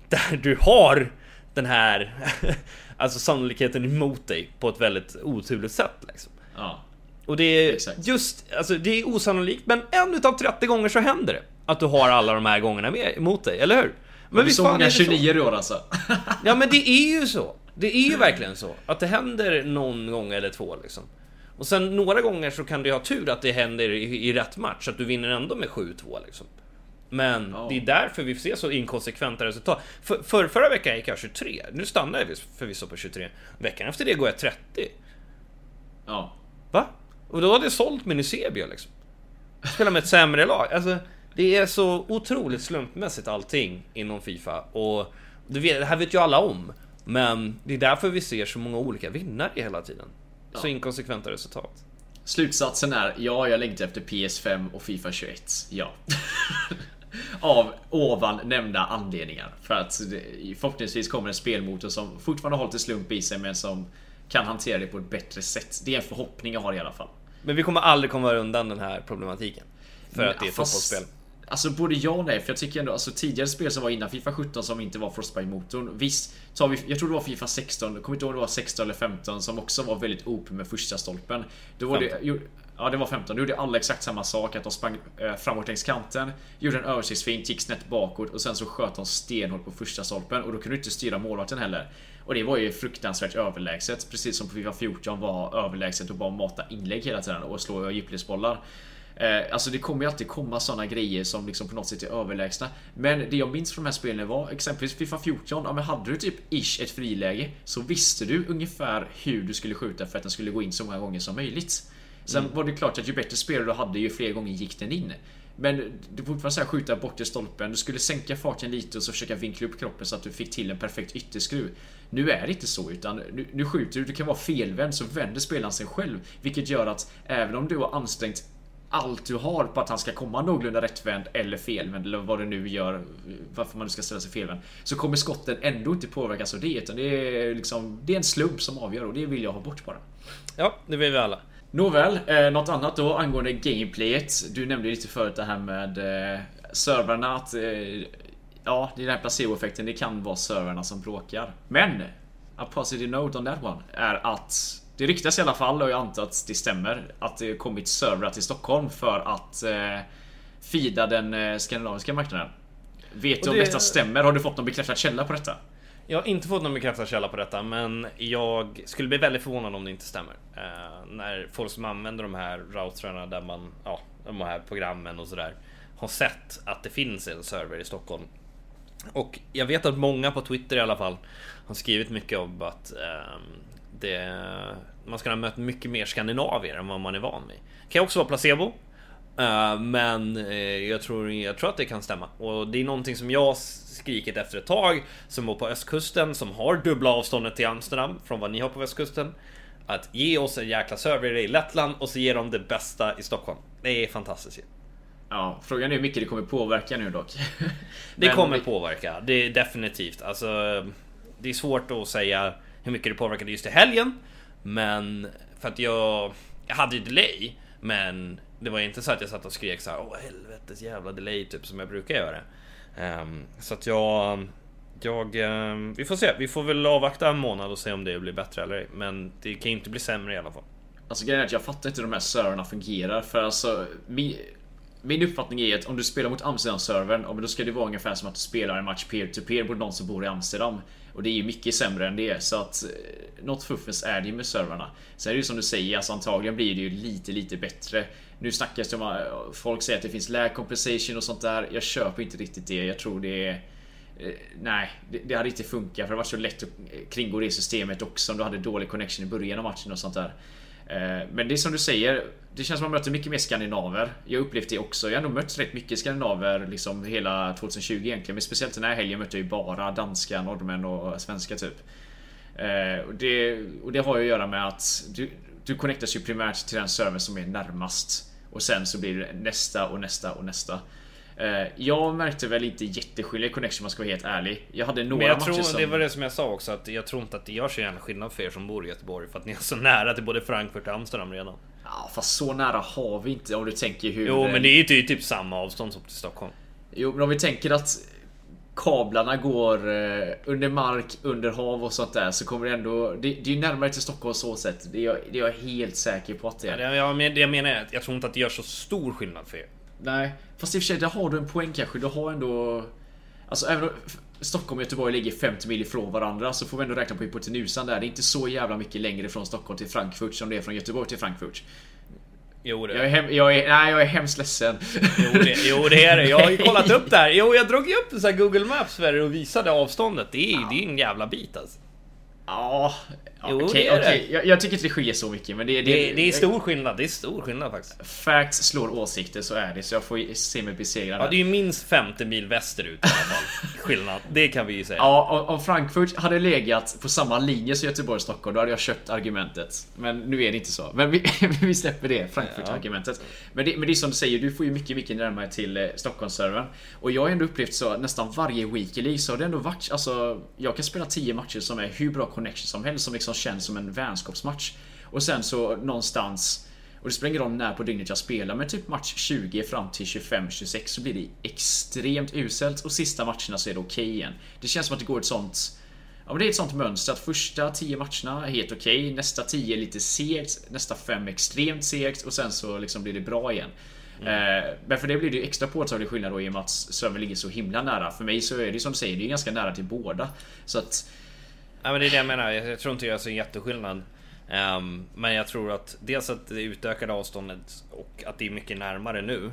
S2: där du har den här alltså sannolikheten emot dig på ett väldigt oturligt sätt. Liksom.
S1: Ja.
S2: Och det är
S1: Exakt.
S2: just, alltså det är osannolikt, men en utav 30 gånger så händer det. Att du har alla de här gångerna med, emot dig, eller hur?
S1: Men vi
S2: visst
S1: så
S2: fan
S1: många
S2: är det så?
S1: 29 i år alltså.
S2: Ja men det är ju så. Det är ju verkligen så. Att det händer någon gång eller två liksom. Och sen några gånger så kan du ha tur att det händer i, i rätt match, att du vinner ändå med 7-2 liksom. Men
S1: Ja.
S2: det är därför vi ser så inkonsekventa resultat. För, för, förra veckan gick jag 23. Nu stannar jag vis- förvisso på 23. Veckan efter det går jag 30.
S1: Ja.
S2: Va? Och då hade jag sålt min Eusebio liksom. Spelar med ett sämre lag. Alltså, det är så otroligt slumpmässigt allting inom Fifa. Och vet, det här vet ju alla om. Men det är därför vi ser så många olika vinnare hela tiden. Så
S1: Ja.
S2: inkonsekventa resultat.
S1: Slutsatsen är, ja, jag längtar efter PS5 och Fifa 21. Ja. Av ovan nämnda anledningar. För att det, förhoppningsvis kommer en spelmotor som fortfarande har lite slump i sig men som kan hantera det på ett bättre sätt. Det är en förhoppning jag har i alla fall.
S2: Men vi kommer aldrig komma undan den här problematiken. För att det är
S1: Fast-
S2: fotbollsspel.
S1: Alltså både ja och nej, för jag tycker ändå alltså tidigare spel som var innan Fifa 17 som inte var Frostbite-motorn. Visst, tar vi, jag tror det var Fifa 16, jag kommer inte ihåg om det var 16 eller 15 som också var väldigt OP med första stolpen. Då var det,
S2: 15.
S1: jo, ja det var 15, då gjorde alla exakt samma sak, att de sprang eh, framåt längs kanten, gjorde en översiktsfint, gick snett bakåt och sen så sköt de stenhårt på första stolpen och då kunde du inte styra målvakten heller. Och det var ju fruktansvärt överlägset, precis som på Fifa 14 var överlägset att bara mata inlägg hela tiden och slå djupledsbollar. Eh, alltså det kommer ju alltid komma såna grejer som liksom på något sätt är överlägsna. Men det jag minns från de här spelen var exempelvis Fifa 14. Ja, men hade du typ ish ett friläge så visste du ungefär hur du skulle skjuta för att den skulle gå in så många gånger som möjligt. Sen var det klart att ju bättre spelare du hade ju fler gånger gick den in. Men det fortfarande så här skjuta bort i stolpen. Du skulle sänka farten lite och så försöka vinkla upp kroppen så att du fick till en perfekt ytterskruv. Nu är det inte så utan nu, nu skjuter du, du kan vara felvänd så vänder spelaren sig själv. Vilket gör att även om du har ansträngt allt du har på att han ska komma någorlunda rättvänd eller felvänd eller vad det nu gör varför man nu ska ställa sig felvänd så kommer skotten ändå inte påverkas av det utan det är liksom det är en slump som avgör och det vill jag ha bort bara.
S2: Ja, det vill vi alla.
S1: Nåväl, eh, något annat då angående gameplayet. Du nämnde lite förut det här med eh, servrarna att eh, ja, det är den här placebo-effekten. Det kan vara servrarna som bråkar. Men a positive note on that one är att det ryktas i alla fall och jag antar att det stämmer att det kommit servrar till Stockholm för att eh, fida den eh, skandinaviska marknaden. Vet
S2: Och
S1: du om
S2: det-
S1: detta stämmer? Har du fått någon bekräftad källa på detta?
S2: Jag har inte fått någon bekräftad källa på detta, men jag skulle bli väldigt förvånad om det inte stämmer. Eh, när folk som använder de här routrarna där man, ja, de här programmen och sådär, har sett att det finns en server i Stockholm. Och jag vet att många på Twitter i alla fall har skrivit mycket om att ehm, det, man ska ha mött mycket mer skandinavier än vad man är van vid. Kan också vara placebo. Eh, men eh, jag, tror, jag tror att det kan stämma. Och det är någonting som jag skrikit efter ett tag. Som bor på östkusten, som har dubbla avståndet till Amsterdam från vad ni har på västkusten. Att ge oss en jäkla server i Lettland och så ger de det bästa i Stockholm. Det är fantastiskt ju.
S1: Ja, frågan är hur mycket det kommer påverka nu dock.
S2: Det kommer påverka, det är definitivt. Alltså, det är svårt att säga hur mycket det påverkade just i helgen. Men för att jag, jag hade ju delay. Men det var inte så att jag satt och skrek så här, åh helvetes jävla delay typ som jag brukar göra. Um, så att jag, jag, um, vi får se. Vi får väl avvakta en månad och se om det blir bättre eller ej. Men det kan ju inte bli sämre i alla fall.
S1: Alltså grejen är att jag fattar inte hur de här servrarna fungerar för alltså min, min uppfattning är att om du spelar mot Amsterdam-servern, då ska det vara ungefär som att du spelar en match peer-to-peer mot någon som bor i Amsterdam. Och det är ju mycket sämre än det, så att eh, något fuffens är det ju med servrarna. Sen är det ju som du säger, alltså antagligen blir det ju lite, lite bättre. Nu snackas det om, att eh, folk säger att det finns lag compensation och sånt där. Jag köper inte riktigt det. Jag tror det är eh, nej, det, det hade inte funkat för det var så lätt att kringgå det systemet också om du hade dålig connection i början av matchen och sånt där. Men det är som du säger, det känns som att man möter mycket mer skandinaver. Jag upplevt det också. Jag har nog mött rätt mycket skandinaver liksom hela 2020 egentligen. Men speciellt den här helgen mötte jag ju bara danska, norrmän och svenska typ. Eh, och det, och det har ju att göra med att du, du connectas ju primärt till den servern som är närmast. Och sen så blir det nästa och nästa och nästa. Eh, jag märkte väl inte jätteskillnad i connection om man ska vara helt ärlig. Jag hade några
S2: Men jag tror,
S1: som...
S2: det var det som jag sa också, att jag tror inte att det gör så jävla skillnad för er som bor i Göteborg, för att ni är så nära till både Frankfurt och Amsterdam redan.
S1: Ja, fast så nära har vi inte om du tänker hur...
S2: Jo, men det är ju typ, typ samma avstånd som till Stockholm.
S1: Jo, men om vi tänker att kablarna går eh, under mark, under hav och sånt där så kommer det ändå... Det, det är ju närmare till Stockholm så sätt. Det är, jag, det är jag helt säker på att det
S2: Ja,
S1: är.
S2: det, jag, men, det jag menar är att jag tror inte att det gör så stor skillnad för er.
S1: Nej, fast i och för sig, där har du en poäng kanske. Du har ändå... Alltså även om Stockholm och Göteborg ligger 50 mil ifrån varandra så får vi ändå räkna på hypotenusan där. Det är inte så jävla mycket längre från Stockholm till Frankfurt som det är från Göteborg till Frankfurt.
S2: Jo, det
S1: Jag är, hem, jag är, nej, jag är hemskt ledsen.
S2: Jo det, jo, det är det. Jag har ju kollat upp det här. Jo, jag drog ju upp så Google Maps och visade avståndet. Det är, det är en jävla bit alltså.
S1: Ja, ja okej,
S2: det är det.
S1: okej. Jag, jag tycker inte det skiljer så mycket men det,
S2: Det, det är stor skillnad. Det är stor skillnad faktiskt.
S1: Facts slår åsikter, så är det. Så jag får se mig besegrad.
S2: Ja, det är ju minst 50 mil västerut i alla fall. Skillnad. Det kan vi ju säga.
S1: Ja, om- Frankfurt hade legat på samma linje som Göteborg och Stockholm, då hade jag köpt argumentet. Men nu är det inte så. Men vi, vi släpper det, Frankfurt-argumentet. Men, det, men det är som du säger, du får ju mycket, mycket närmare till eh, Stockholmsservern. Och jag har ändå upplevt så nästan varje week i League så har det ändå varit, alltså, jag kan spela 10 matcher som är hur bra connection som helst, som liksom känns som en vänskapsmatch. Och sen så någonstans och det spelar ingen roll när på dygnet jag spelar, men typ match 20 fram till 25-26 så blir det extremt uselt och sista matcherna så är det okej igen. Det känns som att det går ett sånt Ja men det är ett sånt mönster att första 10 matcherna är helt okej, nästa 10 är lite segt, nästa 5 extremt segt och sen så liksom blir det bra igen. Eh, men för det blir det ju extra påtaglig skillnad då i och med att servern ligger så himla nära. För mig så är det som du säger, det är ganska nära till båda. Så att
S2: men det är det jag menar. Jag, jag tror inte det gör så jätteskillnad. Ehm, men jag tror att dels att det utökade avståndet och att det är mycket närmare nu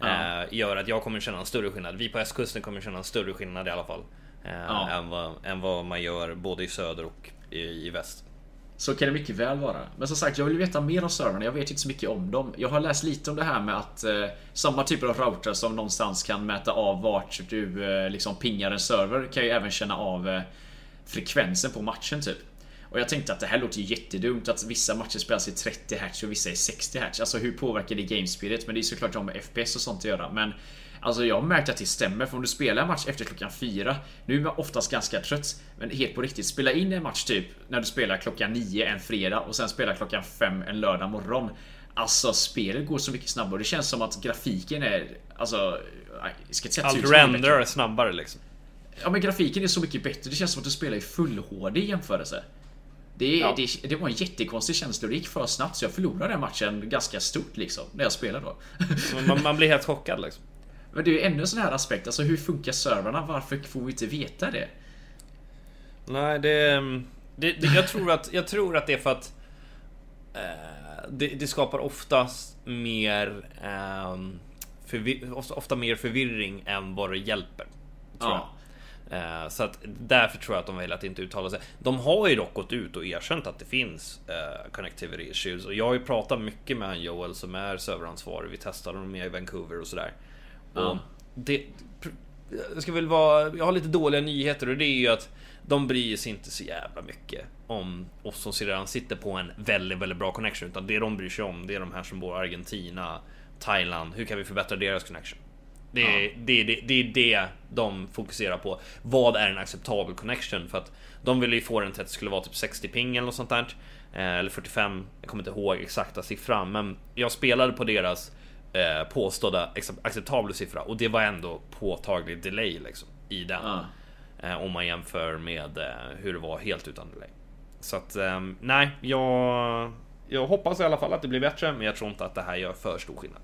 S1: Ja.
S2: eh, gör att jag kommer känna en större skillnad. Vi på östkusten kommer känna en större skillnad i alla fall. eh,
S1: Ja.
S2: än, vad, än vad man gör både i söder och i, i väst.
S1: Så kan det mycket väl vara. Men som sagt, jag vill veta mer om servrarna. Jag vet inte så mycket om dem. Jag har läst lite om det här med att eh, samma typer av routrar som någonstans kan mäta av vart du eh, liksom pingar en server kan ju även känna av eh, frekvensen på matchen typ. Och jag tänkte att det här låter ju jättedumt att vissa matcher spelas i 30 Hz och vissa i 60 Hz. Alltså hur påverkar det gamespeedet? Men det är såklart de med FPS och sånt att göra. Men Alltså jag har märkt att det stämmer för om du spelar en match efter klockan fyra Nu är man oftast ganska trött Men helt på riktigt, spela in en match typ När du spelar klockan nio en fredag och sen spelar klockan fem en lördag morgon Alltså spelet går så mycket snabbare. Det känns som att grafiken är... Alltså... Jag ska inte säga
S2: Allt renderar snabbare liksom.
S1: Ja men grafiken är så mycket bättre. Det känns som att du spelar i full HD i jämförelse. Det,
S2: Ja.
S1: det, det var en jättekonstig känsla och det gick för snabbt så jag förlorade den matchen ganska stort liksom. När jag spelade då.
S2: Man, man blir helt chockad liksom.
S1: Men det är ju ännu en sån här aspekt. Alltså hur funkar servrarna? Varför får vi inte veta det?
S2: Nej, det, det, det jag, tror att, jag tror att det är för att eh, det, skapar oftast mer ehm, förvi- ofta, ofta mer förvirring än vad det hjälper. Tror
S1: Ja.
S2: jag. Eh, så att därför tror jag att de väljer att inte uttala sig. De har ju dock gått ut och erkänt att det finns eh, connectivity issues och jag har ju pratat mycket med han Joel som är serveransvarig. Vi testade dem med i Vancouver och sådär. Och
S1: Ja.
S2: det, jag ska väl vara, jag har lite dåliga nyheter och det är ju att de bryr sig inte så jävla mycket om oss som redan sitter på en väldigt, väldigt bra connection. Utan det de bryr sig om, det är de här som bor i Argentina, Thailand. Hur kan vi förbättra deras connection? Det är,
S1: Ja.
S2: det, det, det är det de fokuserar på. Vad är en acceptabel connection? För att de ville ju få den till att det skulle vara typ 60 ping eller något sånt där. Eh, Eller 45, jag kommer inte ihåg exakta siffran. Men jag spelade på deras eh, påstådda acceptabla siffra och det var ändå påtaglig delay liksom i den.
S1: Ja.
S2: Eh, om man jämför med eh, hur det var helt utan delay. Så att ehm, nej, jag, jag hoppas i alla fall att det blir bättre, men jag tror inte att det här gör för stor skillnad.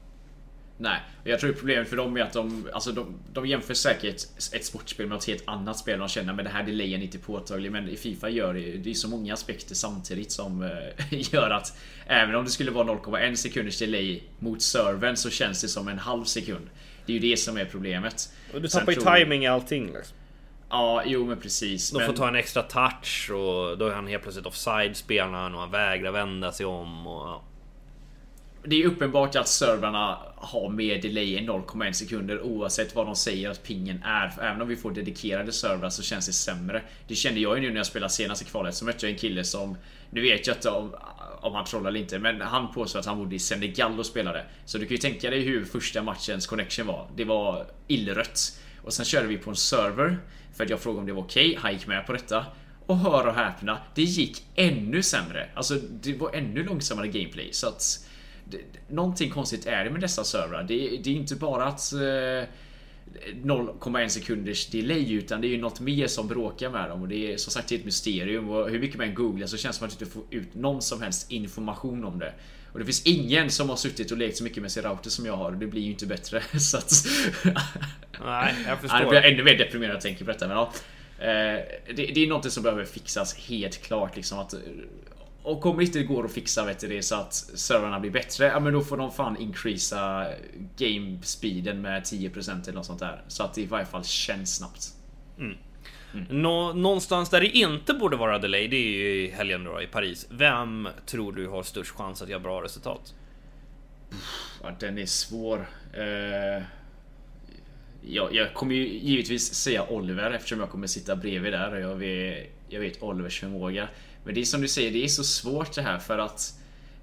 S1: Nej, jag tror problemet för dem är att de, alltså de, de jämför säkert ett sportspel med ett helt annat spel. De känner men det här delayen är inte påtaglig. Men i Fifa gör det, det är så många aspekter samtidigt som eh, gör att även om det skulle vara 0,1 sekunders delay mot servern så känns det som en halv sekund. Det är ju det som är problemet.
S2: Och du tappar ju
S1: tror-
S2: timing i allting liksom.
S1: Ja, jo men precis.
S2: De
S1: men...
S2: får ta en extra touch och då är han helt plötsligt offside spelaren och han vägrar vända sig om. Och, ja.
S1: Det är uppenbart att servrarna har mer delay än 0,1 sekunder oavsett vad de säger att pingen är. För även om vi får dedikerade servrar så känns det sämre. Det kände jag ju nu när jag spelade senaste kvalet. Så mötte jag en kille som... Nu vet jag inte om, om han trollar eller inte, men han påstår att han bodde i Senegal och spelade. Så du kan ju tänka dig hur första matchens connection var. Det var illrött. Och sen körde vi på en server. För att jag frågade om det var okej. Okay. Han gick med på detta. Och hör och häpna, det gick ännu sämre. Alltså det var ännu långsammare gameplay. Så att det, någonting konstigt är det med dessa servrar. Det, det är inte bara att eh, 0,1 sekunders delay utan det är ju något mer som bråkar med dem och det är som sagt ett mysterium och hur mycket man googlar så känns det som att man inte får ut någon som helst information om det. Och det finns ingen som har suttit och lekt så mycket med sin router som jag har och det blir ju inte bättre. Så att...
S2: Nej, jag förstår.
S1: Jag blir ännu mer deprimerad när jag tänker på detta. Men ja, eh, det, det är något som behöver fixas helt klart. Liksom att och om inte det går att fixa vet du det så att servrarna blir bättre, ja men då får de fan increasa game speeden med 10% eller något sånt där. Så att det i varje fall känns snabbt.
S2: Mm. Mm. Nå någonstans där det inte borde vara delay, det är ju i helgen då i Paris. Vem tror du har störst chans att göra bra resultat?
S1: Ja, den är svår. Uh, ja, jag kommer ju givetvis säga Oliver eftersom jag kommer sitta bredvid där och jag vet, jag vet Olivers förmåga. Men det är som du säger, det är så svårt det här för att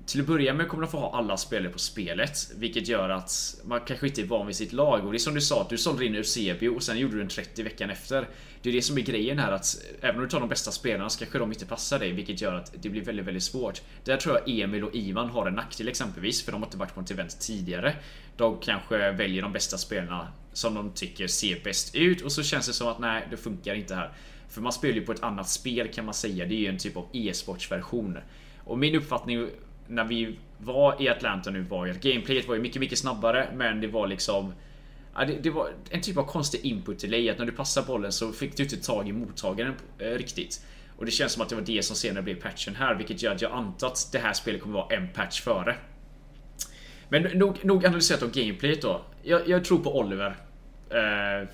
S1: till att börja med kommer de få ha alla spelare på spelet, vilket gör att man kanske inte är van vid sitt lag. Och det är som du sa, att du sålde in Eusebio och sen gjorde du en 30 veckan efter. Det är det som är grejen här att även om du tar de bästa spelarna så kanske de inte passar dig, vilket gör att det blir väldigt, väldigt svårt. Där tror jag Emil och Ivan har en nackdel exempelvis, för de har inte varit på ett event tidigare. De kanske väljer de bästa spelarna som de tycker ser bäst ut och så känns det som att nej, det funkar inte här. För man spelar ju på ett annat spel kan man säga. Det är ju en typ av e-sportsversion. Och min uppfattning när vi var i Atlanta nu var ju att gameplayet var ju mycket, mycket snabbare, men det var liksom Ja, det, det, var en typ av konstig input delay att när du passar bollen så fick du inte tag i mottagaren eh, riktigt. Och det känns som att det var det som senare blev patchen här, vilket gör att jag antar att det här spelet kommer vara en patch före. Men nog, nog analyserat av gameplayet då. Jag, jag tror på Oliver. Eh,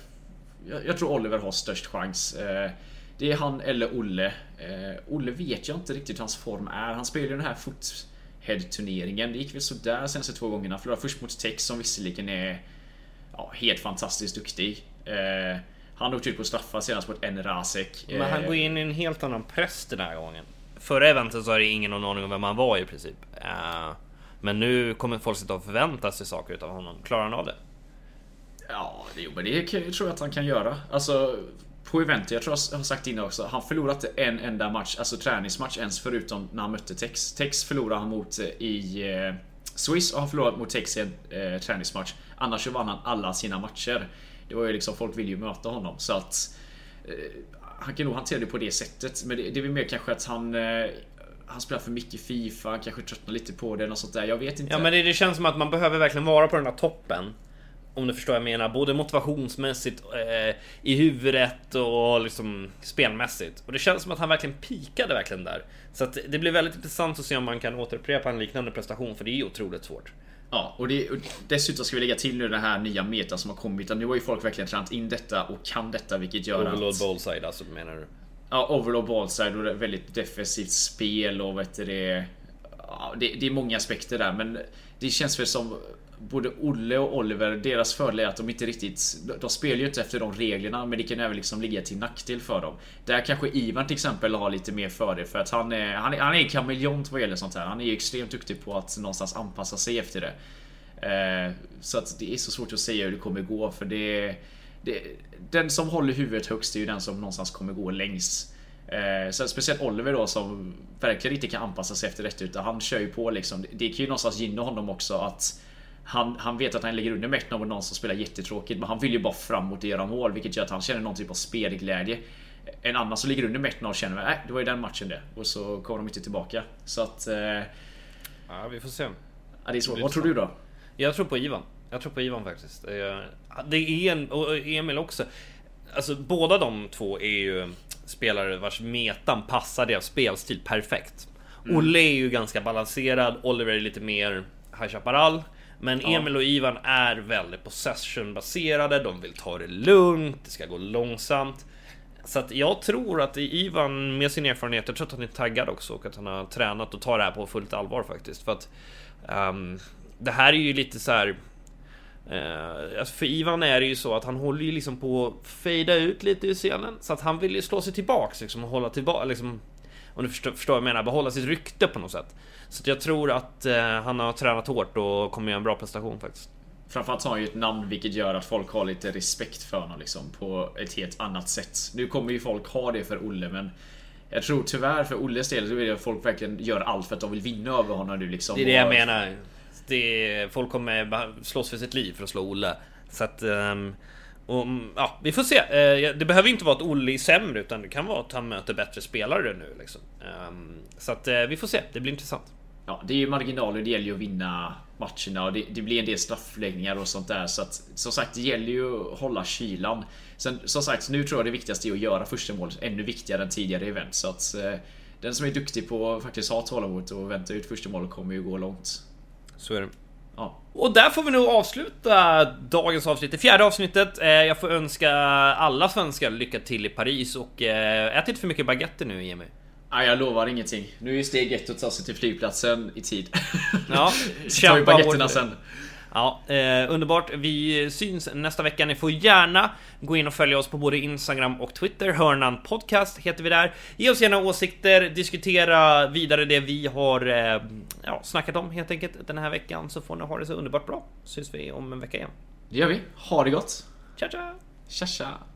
S1: jag, jag, tror Oliver har störst chans. Eh, det är han eller Olle. Eh, Olle vet jag inte riktigt hur hans form är. Han spelar ju den här Foothead-turneringen. Det gick väl sådär senaste två gångerna. Förlorade först mot Tex som visserligen är ja, helt fantastiskt duktig. Eh, han åkte ut på straffar senast mot en Rasek.
S2: Men han går in i en helt annan press den här gången. Förra eventet så hade ingen någon aning om vem han var i princip. Eh, men nu kommer folk sitta och förvänta sig saker utav honom. Klarar han av det?
S1: Ja, jo, men det tror jag att han kan göra. Alltså, på eventet, jag tror jag har sagt innan också, han förlorat en enda match, alltså träningsmatch ens förutom när han mötte Tex. Tex förlorade han mot eh, i eh, Swiss och han förlorade mot Tex i en eh, träningsmatch. Annars så vann han alla sina matcher. Det var ju liksom, folk vill ju möta honom så att eh, han kan nog hantera det på det sättet. Men det, det är väl mer kanske att han eh, han spelar för mycket Fifa, kanske tröttnar lite på det, och sånt där. Jag vet inte.
S2: Ja men det, det känns som att man behöver verkligen vara på den här toppen. Om du förstår vad jag menar, både motivationsmässigt eh, i huvudet och liksom spelmässigt. Och det känns som att han verkligen pikade verkligen där. Så att det blir väldigt intressant att se om man kan återupprepa en liknande prestation, för det är ju otroligt svårt.
S1: Ja, och, det, och dessutom ska vi lägga till nu den här nya meta som har kommit. Nu har ju folk verkligen tränat in detta och kan detta, vilket gör
S2: Overlord att... ballside alltså, menar du?
S1: Ja, overlord ballside och väldigt defensivt spel och vet du det... Ja, det, det är många aspekter där, men det känns väl som både Olle och Oliver, deras fördel är att de inte riktigt... De spelar ju inte efter de reglerna, men det kan även liksom ligga till nackdel för dem. Där kanske Ivan till exempel har lite mer fördel för att han är, han är, han är kameleont vad gäller sånt här. Han är ju extremt duktig på att någonstans anpassa sig efter det. Eh, så att det är så svårt att säga hur det kommer gå, för det... det den som håller huvudet högst är ju den som någonstans kommer gå längst. Eh, så speciellt Oliver då som verkligen inte kan anpassa sig efter detta utan han kör ju på liksom. Det kan ju någonstans gynna honom också att han, han vet att han ligger under med någon som spelar jättetråkigt men han vill ju bara framåt och göra mål vilket gör att han känner någon typ av spelglädje. En annan som ligger under med och känner att äh, det var ju den matchen det. Och så kommer de inte tillbaka. Så att... Eh,
S2: ja, vi får se.
S1: Ja, det är svårt. Vad tror du då?
S2: Jag tror på Ivan. Jag tror på Ivan faktiskt. Det är en, och Emil också. Alltså båda de två är ju spelare vars metan passar deras spelstil perfekt. Mm. Olle är ju ganska balanserad, Oliver är lite mer High Chaparral. Men ja. Emil och Ivan är väldigt possession-baserade, de vill ta det lugnt, det ska gå långsamt. Så att jag tror att Ivan med sin erfarenhet, jag tror att han är taggad också och att han har tränat och tar det här på fullt allvar faktiskt. För att um, det här är ju lite så här. Uh, alltså för Ivan är det ju så att han håller ju liksom på att fejda ut lite ur scenen. Så att han vill ju slå sig tillbaks liksom och hålla tillbaka liksom. Om du förstår, förstår vad jag menar, behålla sitt rykte på något sätt. Så jag tror att uh, han har tränat hårt och kommer göra en bra prestation faktiskt.
S1: Framförallt har han ju ett namn vilket gör att folk har lite respekt för honom liksom på ett helt annat sätt. Nu kommer ju folk ha det för Olle men jag tror tyvärr för Olles del så vill att folk verkligen gör allt för att de vill vinna över honom nu liksom.
S2: Det är det jag menar. Det, folk kommer slåss för sitt liv för att slå Olle. Så att... Um, och, ja, vi får se. Uh, det behöver inte vara att Olle är sämre utan det kan vara att han möter bättre spelare nu liksom. Um, så att uh, vi får se. Det blir intressant.
S1: Ja, det är ju marginaler. Det gäller ju att vinna matcherna och det, det, blir en del straffläggningar och sånt där. Så att som sagt, det gäller ju att hålla kylan. Sen som sagt, nu tror jag det viktigaste är att göra första målet ännu viktigare än tidigare event. Så att eh, den som är duktig på att faktiskt ha tålamod och vänta ut första målet kommer ju gå långt.
S2: Så är det. Och där får vi nog avsluta dagens avsnitt, det fjärde avsnittet. Eh, jag får önska alla svenskar lycka till i Paris och eh, ät inte för mycket baguetter nu Jimmy.
S1: Nej, jag lovar ingenting. Nu är steg ett att ta sig till flygplatsen i tid.
S2: Ja,
S1: tar vi baguetterna sen.
S2: Ja, eh, underbart. Vi syns nästa vecka. Ni får gärna gå in och följa oss på både Instagram och Twitter. Hörnan Podcast heter vi där. Ge oss gärna åsikter, diskutera vidare det vi har eh, ja, snackat om helt enkelt den här veckan. Så får ni ha det så underbart bra. Syns vi om en vecka igen.
S1: Det gör vi. Ha det gott.
S2: Tja tja!
S1: Tja tja!